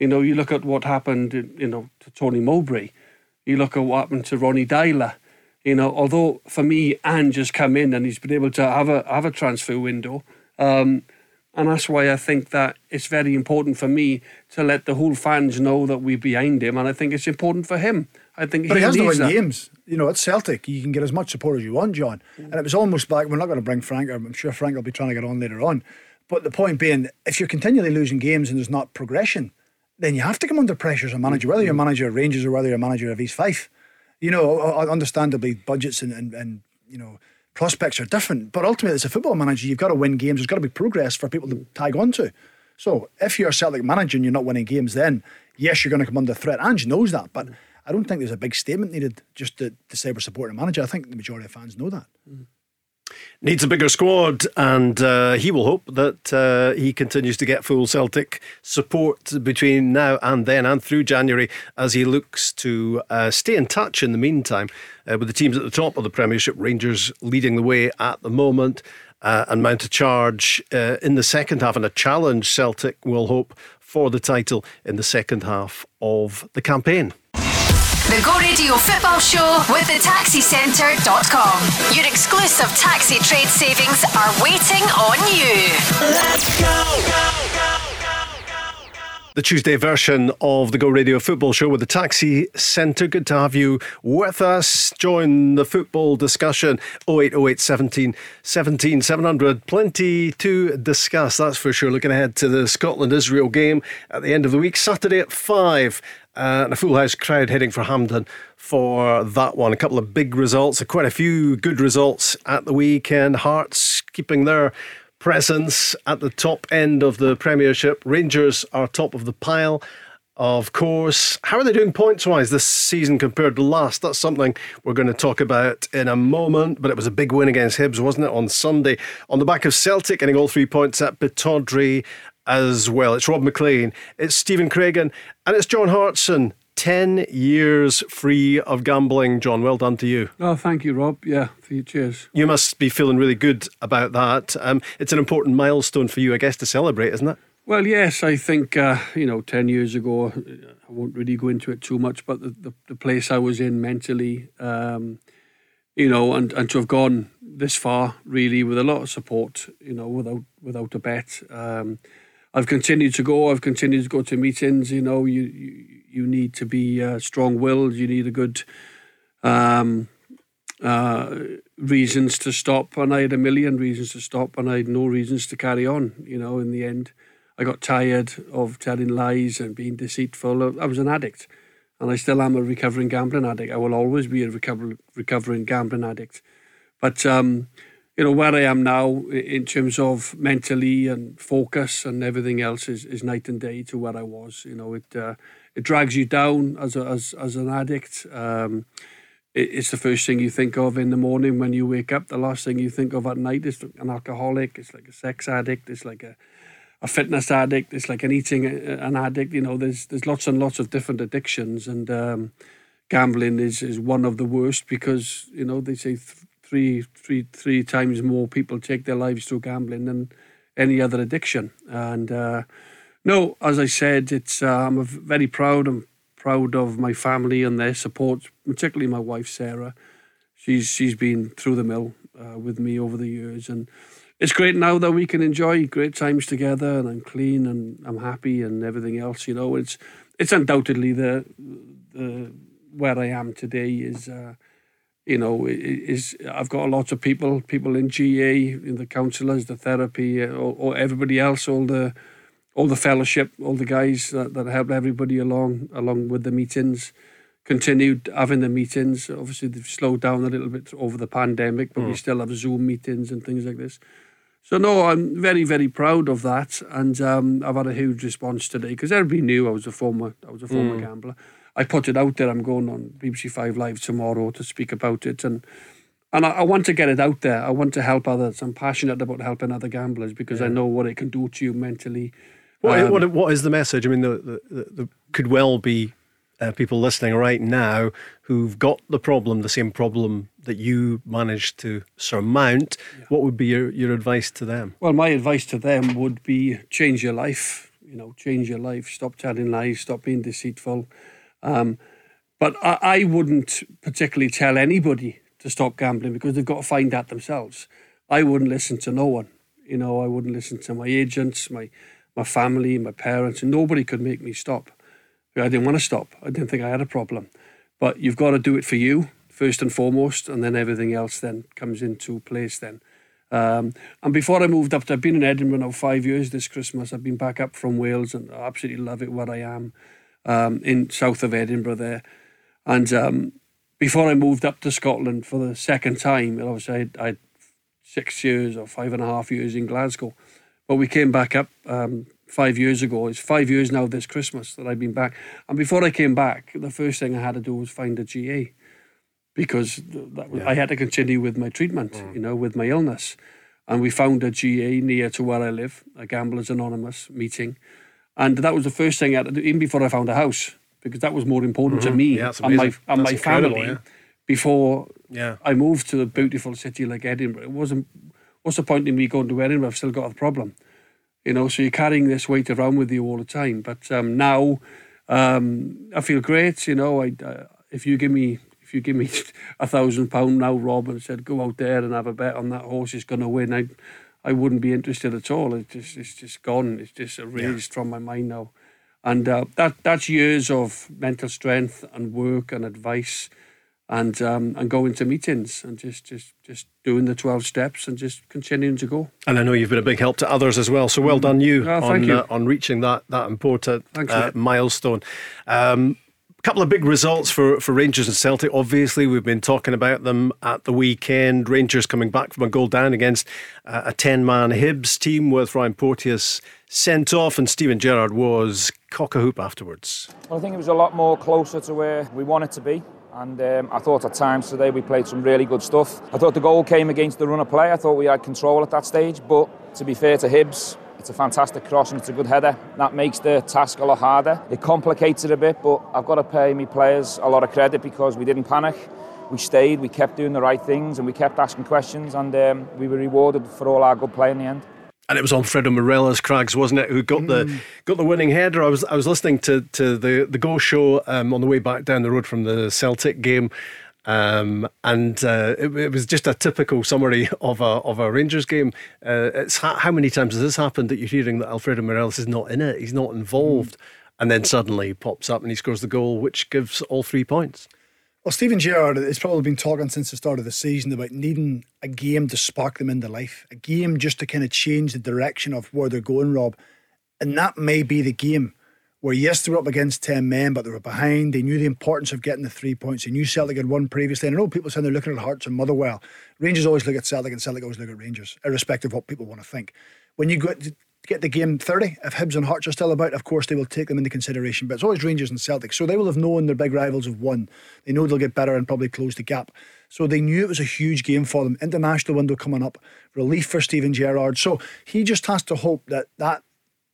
you know, you look at what happened, you know, to Tony Mowbray. You look at what happened to Ronny Deila. You know, although for me, Ange has come in and he's been able to have a have a transfer window. Um, and that's why I think that it's very important for me to let the whole fans know that we're behind him. And I think it's important for him. I think But he has to needs win that. games. You know, at Celtic, you can get as much support as you want, John. And it was almost like we're not going to bring Frank. I'm sure Frank will be trying to get on later on. But the point being, if you're continually losing games and there's not progression, then you have to come under pressure as a manager, whether you're a manager of Rangers or whether you're a manager of East Fife. You know, understandably, budgets and, and, and you know prospects are different. But ultimately, as a football manager, you've got to win games. There's got to be progress for people to tag on to. So if you're a Celtic manager and you're not winning games, then yes, you're going to come under threat. Ange knows that, but I don't think there's a big statement needed just to, to say we're supporting a manager. I think the majority of fans know that. Needs a bigger squad, and uh, he will hope that uh, he continues to get full Celtic support between now and then and through January as he looks to uh, stay in touch in the meantime uh, with the teams at the top of the Premiership, Rangers leading the way at the moment. Uh, and mount a charge uh, in the second half and a challenge Celtic will hope for the title in the second half of the campaign. The Go Radio Football Show with the taxicentre.com. Your exclusive taxi trade savings are waiting on you. The Tuesday version of the Go Radio Football Show with the Taxi Centre. Good to have you with us. Join the football discussion 0808 17 17 700. Plenty to discuss, that's for sure. Looking ahead to the Scotland Israel game at the end of the week, Saturday at 5. Uh, and a full house crowd heading for Hampden for that one. A couple of big results, quite a few good results at the weekend. Hearts keeping their presence at the top end of the Premiership. Rangers are top of the pile. Of course, how are they doing points wise this season compared to last? That's something we're going to talk about in a moment. But it was a big win against Hibs, wasn't it, on Sunday? On the back of Celtic getting all three points at Pittodrie as well. It's Rob Maclean, it's Stephen Craigan, and it's John Hartson. 10 years free of gambling, John. Well done to you. Oh, thank you, Rob. Yeah, cheers. You must be feeling really good about that. Um, it's an important milestone for you, I guess, to celebrate, isn't it? Well, yes, I think, uh, you know, 10 years ago, I won't really go into it too much, but the, the, the place I was in mentally, um, you know, and, and to have gone this far, really, with a lot of support, you know, without without a bet. Um, I've continued to go. I've continued to go to meetings. You know, you you, you need to be uh, strong-willed. You need a good um, uh, reasons to stop, and I had a million reasons to stop, and I had no reasons to carry on. You know, in the end, I got tired of telling lies and being deceitful. I was an addict, and I still am a recovering gambling addict. I will always be a recover, recovering gambling addict, but. Um, you know where I am now in terms of mentally and focus and everything else is, is night and day to where I was. You know, it uh, it drags you down as a, as as an addict. Um, it, it's the first thing you think of in the morning when you wake up. The last thing you think of at night is an alcoholic. It's like a sex addict. It's like a a fitness addict. It's like an eating uh, an addict. You know, there's there's lots and lots of different addictions, and um, gambling is is one of the worst because you know they say. Th- three, three, three times more people take their lives through gambling than any other addiction. And uh, no, as I said, it's uh, I'm very proud. I'm proud of my family and their support, particularly my wife Sarah. She's she's been through the mill uh, with me over the years, and it's great now that we can enjoy great times together. And I'm clean and I'm happy and everything else. You know, it's it's undoubtedly the the where I am today is. Uh, you know, is I've got a lot of people, people in GA, in the counsellors, the therapy, or, or, everybody else, all the all the fellowship, all the guys that, that help everybody along along with the meetings, continued having the meetings. Obviously, they've slowed down a little bit over the pandemic, but mm. we still have Zoom meetings and things like this. So no, I'm very very proud of that, and um, I've had a huge response today because everybody knew I was a former I was a former mm. gambler. I put it out there. I'm going on BBC Five Live tomorrow to speak about it, and and I, I, want to get it out there. I want to help others. I'm passionate about helping other gamblers because yeah. I know what it can do to you mentally. What, um, what, what is the message? I mean, the, the, the could well be uh, people listening right now who've got the problem, the same problem that you managed to surmount. Yeah. What would be your, your advice to them? Well, my advice to them would be change your life. You know, change your life. Stop telling lies. Stop being deceitful. Um, but I, I wouldn't particularly tell anybody to stop gambling because they've got to find that themselves. I wouldn't listen to no one. You know, I wouldn't listen to my agents, my my family, my parents, and nobody could make me stop. I didn't want to stop. I didn't think I had a problem. But you've got to do it for you first and foremost, and then everything else then comes into place then. Um, and before I moved up, I've been in Edinburgh now five years this Christmas. I've been back up from Wales and I absolutely love it where I am um, in south of Edinburgh there. And um, before I moved up to Scotland for the second time, obviously I had six years or five and a half years in Glasgow. But we came back up um, five years ago. It's five years now this Christmas that I've been back. And before I came back, the first thing I had to do was find a GA because that was, yeah. I had to continue with my treatment, mm. you know, with my illness. And we found a GA near to where I live, a Gamblers Anonymous meeting. And that was the first thing I had to do, even before I found a house, because that was more important mm-hmm. to me yeah, and my and my family yeah. before yeah. I moved to a beautiful city like Edinburgh. It wasn't. What's the point in me going to Edinburgh? I've still got a problem, you know. So you're carrying this weight around with you all the time. But um, now um, I feel great. You know, I uh, if you give me if you give me a thousand pound now, Rob, and said go out there and have a bet on that horse is going to win, I I wouldn't be interested at all. It's just it's just gone. It's just erased yeah. from my mind now, and uh, that that's years of mental strength and work and advice, and um, and going to meetings and just just just doing the twelve steps and just continuing to go. And I know you've been a big help to others as well. So well done you, oh, on, you. Uh, on reaching that that important uh, milestone. Um, A couple of big results for, for Rangers and Celtic. Obviously, we've been talking about them at the weekend. Rangers coming back from a goal down against uh, a 10 man Hibs team with Ryan Porteous sent off, and Steven Gerrard was cock a hoop afterwards. Well, I think it was a lot more closer to where we wanted to be. And um, I thought at times today we played some really good stuff. I thought the goal came against the run of play. I thought we had control at that stage. But to be fair to Hibs, it's a fantastic cross and it's a good header. That makes the task a lot harder. It complicates it a bit, but I've got to pay my players a lot of credit because we didn't panic. We stayed, we kept doing the right things, and we kept asking questions, and um, we were rewarded for all our good play in the end and it was Alfredo Morelos Craigs, wasn't it, who got mm. the got the winning header. I was I was listening to to the the Go Show um, on the way back down the road from the Celtic game. Um, and uh, it, it, was just a typical summary of a of a Rangers game. Uh, it's ha- how many times has this happened that you're hearing that Alfredo Morelos is not in it? He's not involved, mm. and then suddenly he pops up and he scores the goal, which gives all three points. Well, Steven Gerrard has probably been talking since the start of the season about needing a game to spark them into life, a game just to kind of change the direction of where they're going, Rob. And that may be the game where, yes, they were up against 10 men, but they were behind. They knew the importance of getting the three points. They knew Celtic had won previously. And I know people saying they're looking at Hearts and Motherwell. Rangers always look at Celtic and Celtic always look at Rangers, irrespective of what people want to think. When you get the game 30. If Hibs and Hearts are still about, of course, they will take them into consideration. But it's always Rangers and Celtic. So they will have known their big rivals have won. They know they'll get better and probably close the gap. So they knew it was a huge game for them. International window coming up, relief for Steven Gerrard. So he just has to hope that that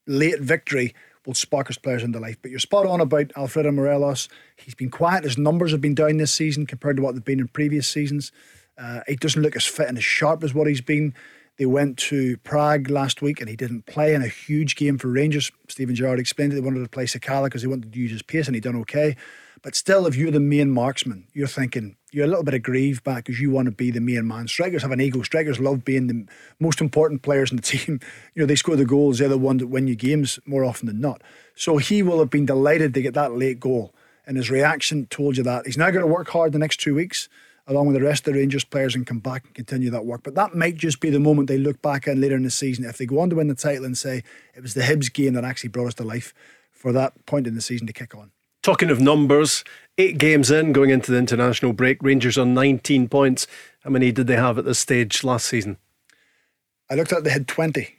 late victory will spark his players into life. But you're spot on about Alfredo Morelos. He's been quiet. His numbers have been down this season compared to what they've been in previous seasons. Uh, he doesn't look as fit and as sharp as what he's been. They went to Prague last week and he didn't play in a huge game for Rangers. Steven Gerrard explained that they wanted to play Sakala because they wanted to use his pace and he done okay. But still, if you're the main marksman, you're thinking you're a little bit aggrieved back because you want to be the main man. Strikers have an ego. Strikers love being the most important players in the team. You know, they score the goals, they're the ones that win you games more often than not. So he will have been delighted to get that late goal. And his reaction told you that. He's now going to work hard the next two weeks along with the rest of the Rangers players and come back and continue that work. But that might just be the moment they look back on later in the season. If they go on to win the title and say it was the Hibs game that actually brought us to life for that point in the season to kick on. Talking of numbers, eight games in going into the international break, Rangers on 19 points. How many did they have at this stage last season? I looked at they had 20.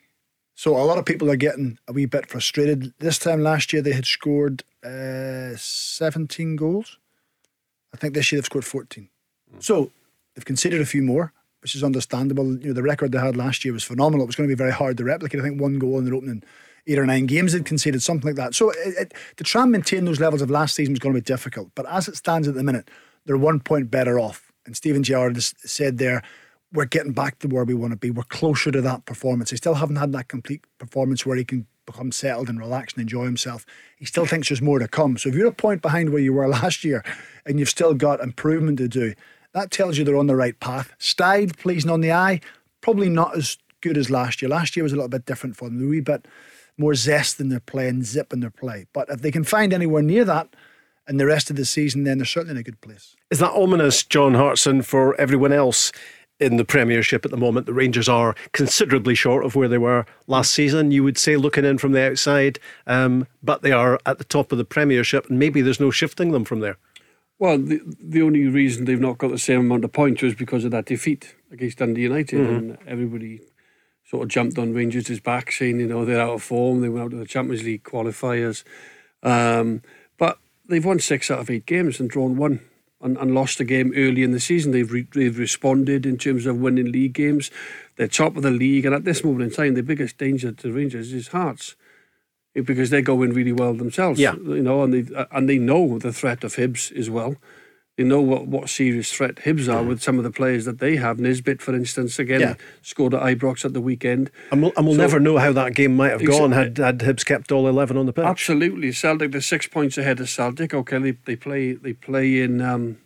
So a lot of people are getting a wee bit frustrated. This time last year they had scored uh, 17 goals. I think this year they've scored 14. Mm. So they've conceded a few more, which is understandable. You know, the record they had last year was phenomenal. It was going to be very hard to replicate. I think one goal in their opening eight or nine games they'd conceded, something like that. So it, it, to try and maintain those levels of last season was going to be difficult. But as it stands at the minute, they're one point better off. And Steven Gerrard said there, we're getting back to where we want to be. We're closer to that performance. They still haven't had that complete performance where he can become settled and relax and enjoy himself. He still thinks there's more to come. So if you're a point behind where you were last year and you've still got improvement to do, that tells you they're on the right path. Stide, pleasing on the eye, probably not as good as last year. Last year was a little bit different for them, a wee bit more zest in their play and zip in their play. But if they can find anywhere near that in the rest of the season, then they're certainly in a good place. Is that ominous, John Hartson, for everyone else in the Premiership at the moment? The Rangers are considerably short of where they were last season, you would say, looking in from the outside, um, but they are at the top of the Premiership, and maybe there's no shifting them from there. Well, the, the only reason they've not got the same amount of points was because of that defeat against Dundee United, mm-hmm. and everybody sort of jumped on Rangers' back, saying you know they're out of form. They went out to the Champions League qualifiers, um, but they've won six out of eight games and drawn one. And, and lost a game early in the season. They've re- they've responded in terms of winning league games. They're top of the league, and at this moment in time, the biggest danger to Rangers is Hearts because they're going really well themselves. Yeah. You know, and they and they know the threat of Hibs as well. They know what, what serious threat Hibs are with some of the players that they have. Nisbet, for instance, again yeah. scored at Ibrox at the weekend. And we'll, and we'll so, never know how that game might have gone had, had Hibs kept all eleven on the pitch. Absolutely, Celtic. They're six points ahead of Celtic. Okay, they, they play they play in. Um,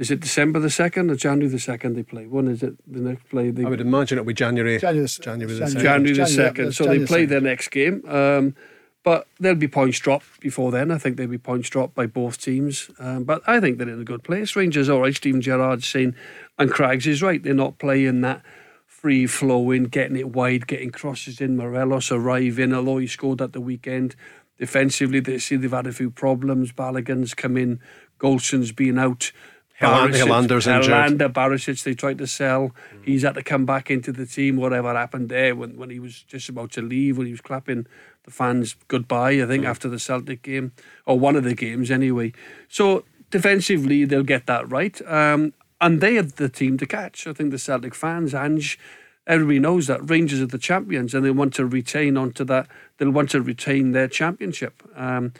is it December the second or January the second? They play. One is it the next play? They, I would imagine it'll be January. January, January the second. January the second. So they play their next game. Um, but there'll be points dropped before then. I think there'll be points dropped by both teams. Um, but I think they're in a good place. Rangers, all right. Steven Gerrard's saying, and Craigs is right. They're not playing that free flowing, getting it wide, getting crosses in. Morelos arriving, although he scored at the weekend defensively, they see they've had a few problems. Balogun's come in, Goldson's been out. Helander- Helander's injured. Helander, Barisic, they tried to sell. He's had to come back into the team. Whatever happened there when, when he was just about to leave, when he was clapping the fans goodbye, I think, after the Celtic game, or one of the games anyway. So defensively, they'll get that right. Um, and they are the team to catch. I think the Celtic fans, Ange, everybody knows that Rangers are the champions and they want to retain onto that. They'll want to retain their championship. Um,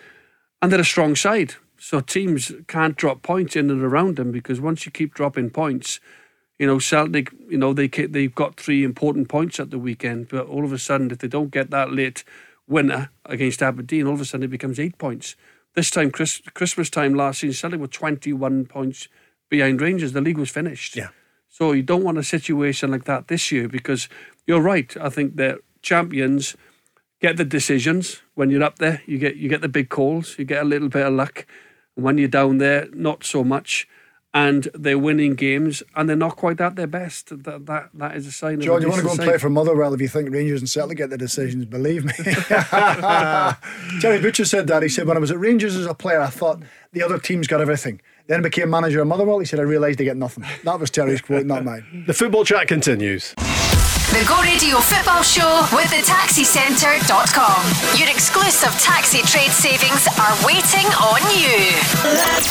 and they're a strong side. So teams can't drop points in and around them because once you keep dropping points, you know Celtic, you know they they've got three important points at the weekend, but all of a sudden if they don't get that late winner against Aberdeen, all of a sudden it becomes eight points. This time, Chris, Christmas time last season, Celtic were twenty one points behind Rangers. The league was finished. Yeah. So you don't want a situation like that this year because you're right. I think the champions get the decisions when you're up there. You get you get the big calls. You get a little bit of luck. And when you're down there, not so much. And they're winning games, and they're not quite at their best. That that, that is a sign. John, of a you want to go decent and play for Motherwell if you think Rangers and Celtic get the decisions, believe me. Terry Butcher said that. He said, When I was at Rangers as a player, I thought the other team's got everything. Then I became manager of Motherwell. He said, I realised they get nothing. That was Terry's quote, not mine. The football chat continues. The Go Radio Football Show with the taxicentre.com. Your exclusive taxi trade savings are waiting on you. Let's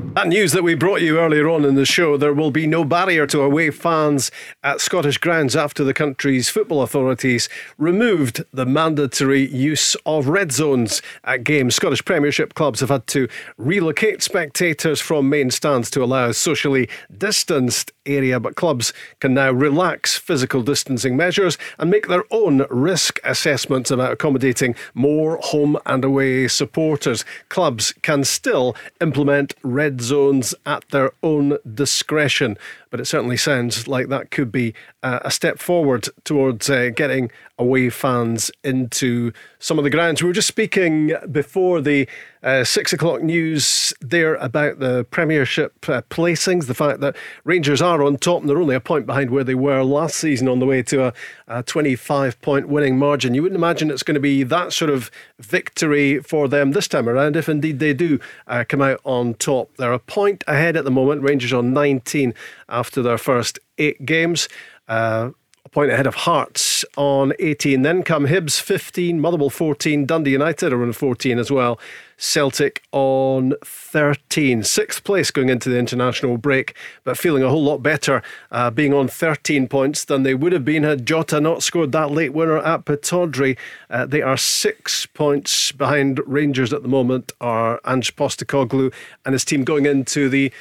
That news that we brought you earlier on in the show, there will be no barrier to away fans at Scottish grounds after the country's football authorities removed the mandatory use of red zones at games. Scottish Premiership clubs have had to relocate spectators from main stands to allow a socially distanced area, but clubs can now relax physical distancing measures and make their own risk assessments about accommodating more home and away supporters. Clubs can still implement red zones at their own discretion, but it certainly sounds like that could be uh, a step forward towards uh, getting away fans into some of the grounds. We were just speaking before the uh, six o'clock news there about the Premiership uh, placings, the fact that Rangers are on top and they're only a point behind where they were last season on the way to a, a 25 point winning margin. You wouldn't imagine it's going to be that sort of victory for them this time around, if indeed they do uh, come out on top. They're a point ahead at the moment, Rangers on 19 after their first eight games. Uh, a point ahead of Hearts on 18. Then come Hibs 15, Motherwell 14, Dundee United are on 14 as well. Celtic on 13. Sixth place going into the international break, but feeling a whole lot better uh, being on 13 points than they would have been had Jota not scored that late winner at Pittodrie. Uh, they are six points behind Rangers at the moment, are Ange Postecoglou and his team going into the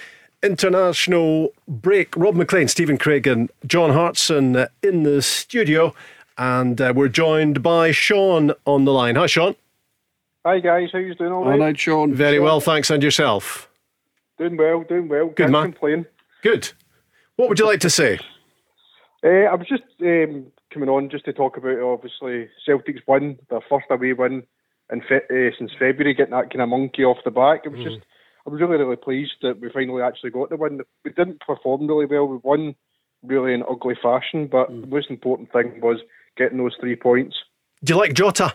international break. Rob Maclean, Stephen Craig, and John Hartson uh, in the studio. And uh, we're joined by Sean on the line. Hi, Sean. Hi guys, how you doing? All right? All right, Sean. Very well, thanks. And yourself? Doing well, doing well. Can't man. complain. Good. What would you like to say? Uh, I was just um, coming on just to talk about obviously Celtic's win, their first away win in fe- uh, since February, getting that kind of monkey off the back. It was just, I was really really pleased that we finally actually got the win. We didn't perform really well. We won really in ugly fashion, but the most important thing was getting those three points. Do you like Jota?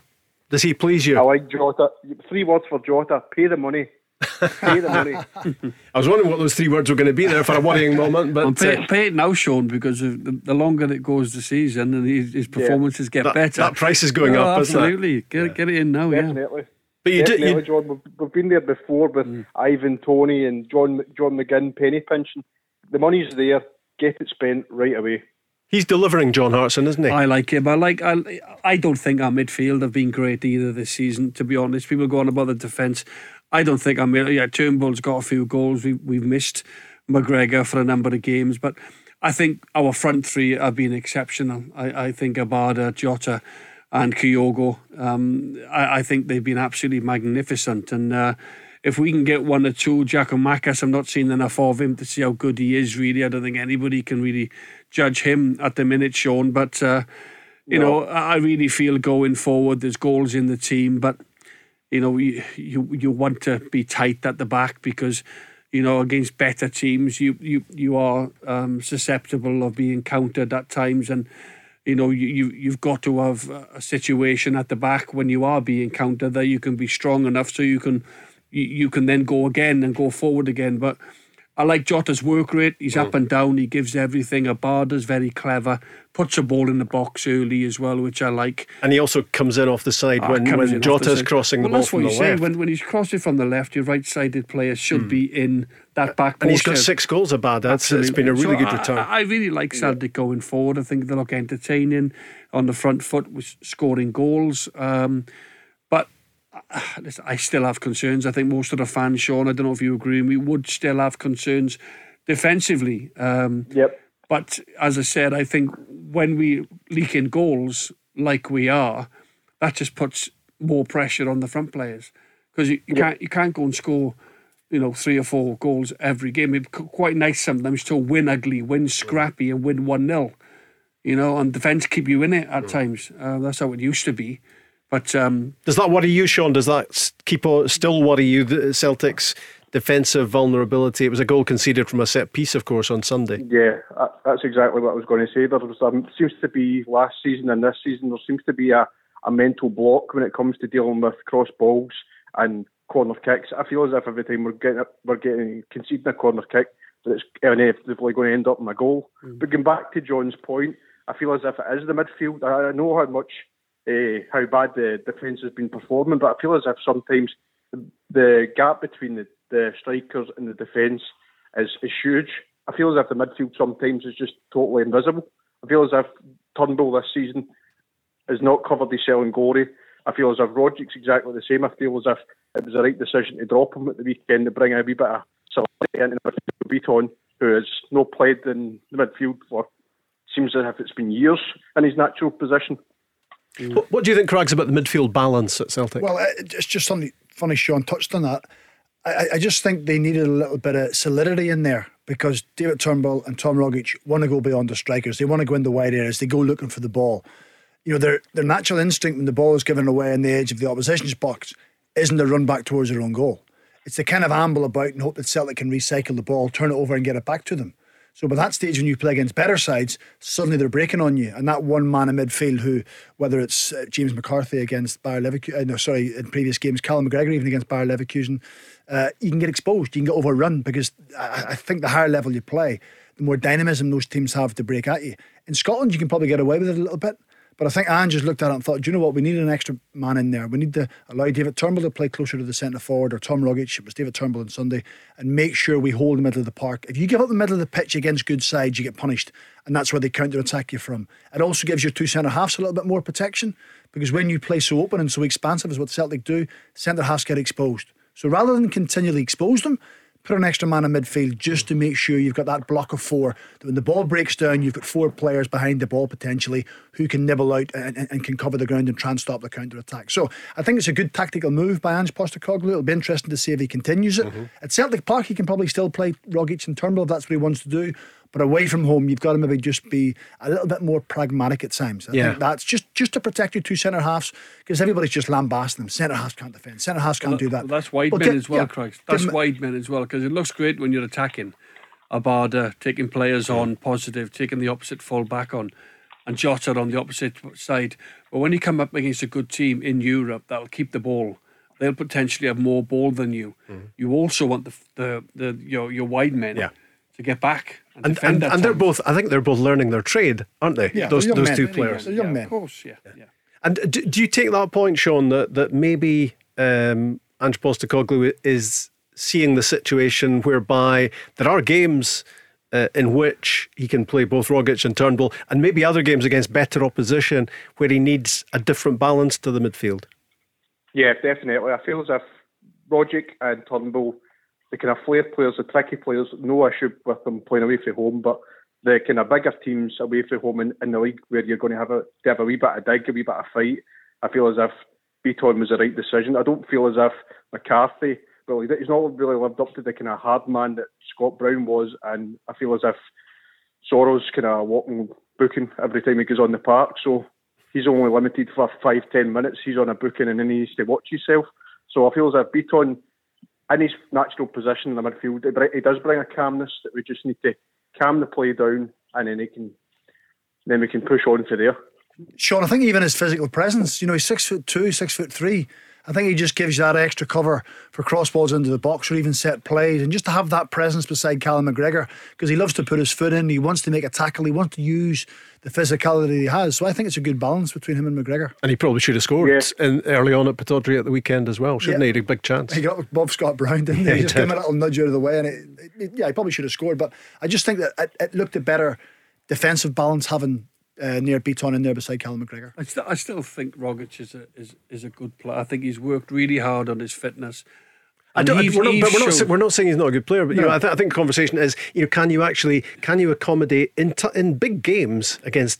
Does he please you? I like Jota. Three words for Jota: pay the money. pay the money. I was wondering what those three words were going to be there for a worrying moment, Well, but pay, uh, pay it now, Sean, because of the, the longer it goes the season and his, his performances get that, better. that price is going Oh, up, isn't it? absolutely. Get, get it in now, yeah. Definitely. But you did. Definitely, You, John. We've, we've been there before with mm. Ivan, Toney, and John John McGinn penny pinching. The money's there. Get it spent right away. He's delivering John Hartson, isn't he? I like him. I like. I. I don't think our midfield have been great either this season. To be honest, people go on about the defence. I don't think I'm. Yeah, Turnbull's got a few goals. We, we've missed McGregor for a number of games, but I think our front three have been exceptional. I, I think Abada, Jota, and Kyogo. Um, I, I, think they've been absolutely magnificent. And uh, if we can get one or two, Giakoumakis, I'm not seeing enough of him to see how good he is. Really, I don't think anybody can really judge him at the minute, Sean. But uh, you no. know, I really feel going forward, there's goals in the team, but you know, you, you you want to be tight at the back because you know against better teams, you you you are um, susceptible of being countered at times, and you know you, you you've got to have a situation at the back when you are being countered that you can be strong enough so you can you, you can then go again and go forward again, but I like Jota's work rate. He's mm. up and down. He gives everything. Abada's very clever. Puts a ball in the box early as well, which I like. And he also comes in off the side ah, when, when Jota's crossing well, the ball from the left. When, when he's crossing from the left, your right-sided players should mm. be in that back. And he's got six goals. Abada. It's, it's been a really so good return. I, I really like yeah. going forward. I think they look entertaining on the front foot with scoring goals. Um, I still have concerns. I think most of the fans, Sean, I don't know if you agree, we would still have concerns defensively. Um, yep. But as I said, I think when we leak in goals like we are, that just puts more pressure on the front players because you, you yep. can't you can't go and score, you know, three or four goals every game. It's quite nice sometimes to win ugly, win scrappy, and win one 0 You know, and defence keep you in it at times. Uh, that's how it used to be. But um, does that worry you, Sean? Does that keep still worry you? The Celtics defensive vulnerability. It was a goal conceded from a set piece, of course, on Sunday. Yeah, that's exactly what I was going to say. There was, um, seems to be last season and this season there seems to be a, a mental block when it comes to dealing with cross balls and corner kicks. I feel as if every time we're getting we're getting conceding a corner kick, that it's inevitably going to end up in a goal. Mm. But going back to John's point, I feel as if it is the midfield. I know how much uh, how bad the defence has been performing, but I feel as if sometimes the gap between the, the strikers and the defence is, is huge. I feel as if the midfield sometimes is just totally invisible. I feel as if Turnbull this season is not covered his cell in glory. I feel as if Rogic's exactly the same. I feel as if it was the right decision to drop him at the weekend to bring a wee bit of into the midfield. Who has not played in the midfield for seems as if it's been years in his natural position. Mm. What do you think, Craigs, about the midfield balance at Celtic? Well, it's just something funny. Sean touched on that. I, I just think they needed a little bit of solidity in there because David Turnbull and Tom Rogic want to go beyond the strikers. They want to go in the wide areas. They go looking for the ball. You know, their their natural instinct when the ball is given away on the edge of the opposition's box isn't to run back towards their own goal. It's to kind of amble about and hope that Celtic can recycle the ball, turn it over, and get it back to them. So by that stage, when you play against better sides, suddenly they're breaking on you, and that one man in midfield, who whether it's uh, James McCarthy against Bayer Leverkusen, uh, no, sorry, in previous games, Callum McGregor even against Bayer Leverkusen, uh, you can get exposed, you can get overrun because I, I think the higher level you play, the more dynamism those teams have to break at you. In Scotland, you can probably get away with it a little bit. But I think Ange just looked at it and thought, do you know what? We need an extra man in there. We need to allow David Turnbull to play closer to the centre forward or Tom Rogic. It was David Turnbull on Sunday and make sure we hold the middle of the park. If you give up the middle of the pitch against good sides, you get punished. And that's where they counter attack you from. It also gives your two centre halves a little bit more protection because when you play so open and so expansive as what Celtic do, centre halves get exposed. So rather than continually expose them, put an extra man in midfield just to make sure you've got that block of four. That when the ball breaks down, you've got four players behind the ball potentially who can nibble out and, and, and can cover the ground and try and stop the counter attack. So I think it's a good tactical move by Ange Postecoglou. It'll be interesting to see if he continues it. Mm-hmm. At Celtic Park, he can probably still play Rogic and Turnbull if that's what he wants to do. But away from home, you've got to maybe just be a little bit more pragmatic at times. I yeah. think that's just just to protect your two centre halves because everybody's just lambasting them. Centre halves can't defend. Centre halves can't well, do that. Well, that's wide men as well, yeah, Craig. That's wide men as well because it looks great when you're attacking. Abada taking players on positive, taking the opposite full back on, and Jota on the opposite side. But when you come up against a good team in Europe that'll keep the ball, they'll potentially have more ball than you. Mm. You also want the the, the your your wide men. Yeah to get back and, and, and, and they're both. I think they're both learning their trade, aren't they? Yeah, those those men. two players. They're young yeah, men, of course. Yeah, yeah. yeah. And do, do, you take that point, Sean, that that maybe um, Ange Postecoglou is seeing the situation whereby there are games uh, in which he can play both Rogic and Turnbull, and maybe other games against better opposition where he needs a different balance to the midfield? Yeah, definitely. I feel as if Rogic and Turnbull, the kind of flair players, the tricky players, no issue with them playing away from home, but the kind of bigger teams away from home in, in the league where you're going to have a, to have a wee bit of dig, a wee bit of fight, I feel as if Bitton was the right decision. I don't feel as if McCarthy well, he's not really lived up to the kind of hard man that Scott Brown was, and I feel as if Soro's kind of walking booking every time he goes on the park. So he's only limited for five, ten minutes. He's on a booking and then he needs to watch himself. So I feel as if Bitton, in his natural position in the midfield, he does bring a calmness that we just need to calm the play down and then he can then we can push on to there. Sean, I think even his physical presence, you know, he's six foot two, six foot three. I think he just gives you that extra cover for crossballs into the box or even set plays. And just to have that presence beside Callum McGregor, because he loves to put his foot in, he wants to make a tackle, he wants to use the physicality he has. So I think it's a good balance between him and McGregor. And he probably should have scored yeah. in, early on at Pittodrie at the weekend as well, shouldn't yeah. he? He had a big chance. He got Bob Scott Brown, didn't he? he, he just gave him a little nudge out of the way. And it, it, yeah, he probably should have scored. But I just think that it, it looked a better defensive balance having uh, Nir Bitton in there beside Callum McGregor. I, st- I still think Rogic is a is, is a good player. I think he's worked really hard on his fitness. I don't, we're, not, but we're, not, we're not saying he's not a good player, but you no. know, I, th- I think the conversation is, you know, can you actually can you accommodate in t- in big games against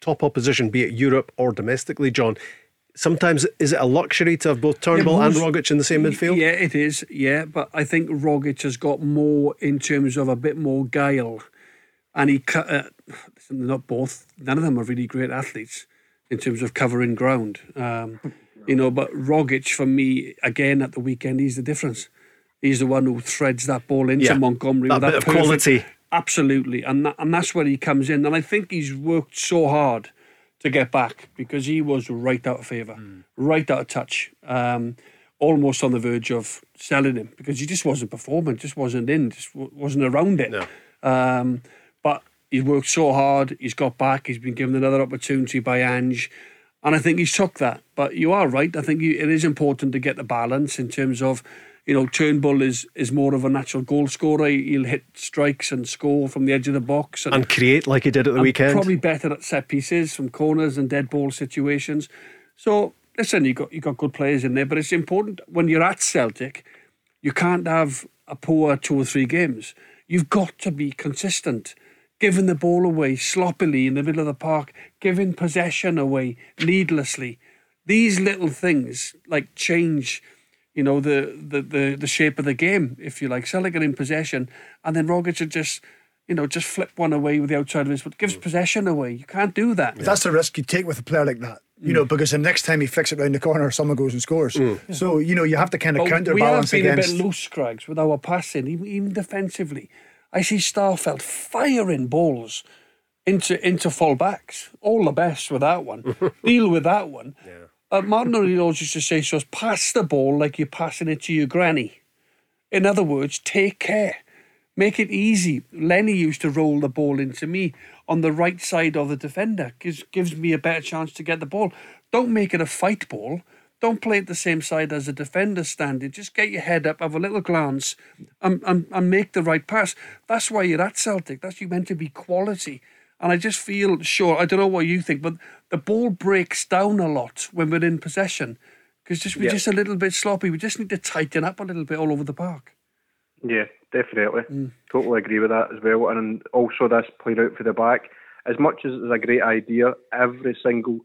top opposition, be it Europe or domestically, John? Sometimes is it a luxury to have both Turnbull and Rogic in the same midfield? Yeah, it is. Yeah, but I think Rogic has got more in terms of a bit more guile, and he uh, not both. None of them are really great athletes in terms of covering ground. Um, you know, but Rogic for me again at the weekend, he's the difference. He's the one who threads that ball into yeah, Montgomery that with that perfect, quality. Absolutely, and that, and that's where he comes in. And I think he's worked so hard to get back because he was right out of favour, mm. right out of touch, um, almost on the verge of selling him because he just wasn't performing, just wasn't in, just wasn't around it. No. Um, He's worked so hard. He's got back. He's been given another opportunity by Ange. And I think he's took that. But you are right. I think it is important to get the balance in terms of, you know, Turnbull is is more of a natural goal scorer. He'll hit strikes and score from the edge of the box and, and create like he did at the weekend. Probably better at set pieces from corners and dead ball situations. So listen, you got you got good players in there, but it's important when you're at Celtic, you can't have a poor two or three games. You've got to be consistent giving the ball away sloppily in the middle of the park, giving possession away needlessly. These little things like change, you know, the the the, the shape of the game, if you like. Celtic in possession, and then Rogic would just you know, just flip one away with the outside of his foot. Gives possession away. You can't do that. Yeah. That's the risk you take with a player like that. You mm. know, because the next time he flicks it round the corner, someone goes and scores. Mm. So you know, you have to kind of counterbalance we have been against. a bit loose, Craigs, with our passing, even, even defensively. I see Starfelt firing balls into into full backs. All the best with that one. Deal with that one. Yeah. Uh, Martin O'Neill used to say to us, pass the ball like you're passing it to your granny. In other words, take care. Make it easy. Lenny used to roll the ball into me on the right side of the defender. Gives, gives me a better chance to get the ball. Don't make it a fight ball. Don't play at the same side as a defender standing. Just get your head up, have a little glance, and, and, and make the right pass. That's why you're at Celtic. That's you meant to be quality. And I just feel sure. I don't know what you think, but the ball breaks down a lot when we're in possession because just we're yeah. just a little bit sloppy. We just need to tighten up a little bit all over the park. Yeah, definitely. Mm. Totally agree with that as well. And also, this played out for the back. As much as it's a great idea, every single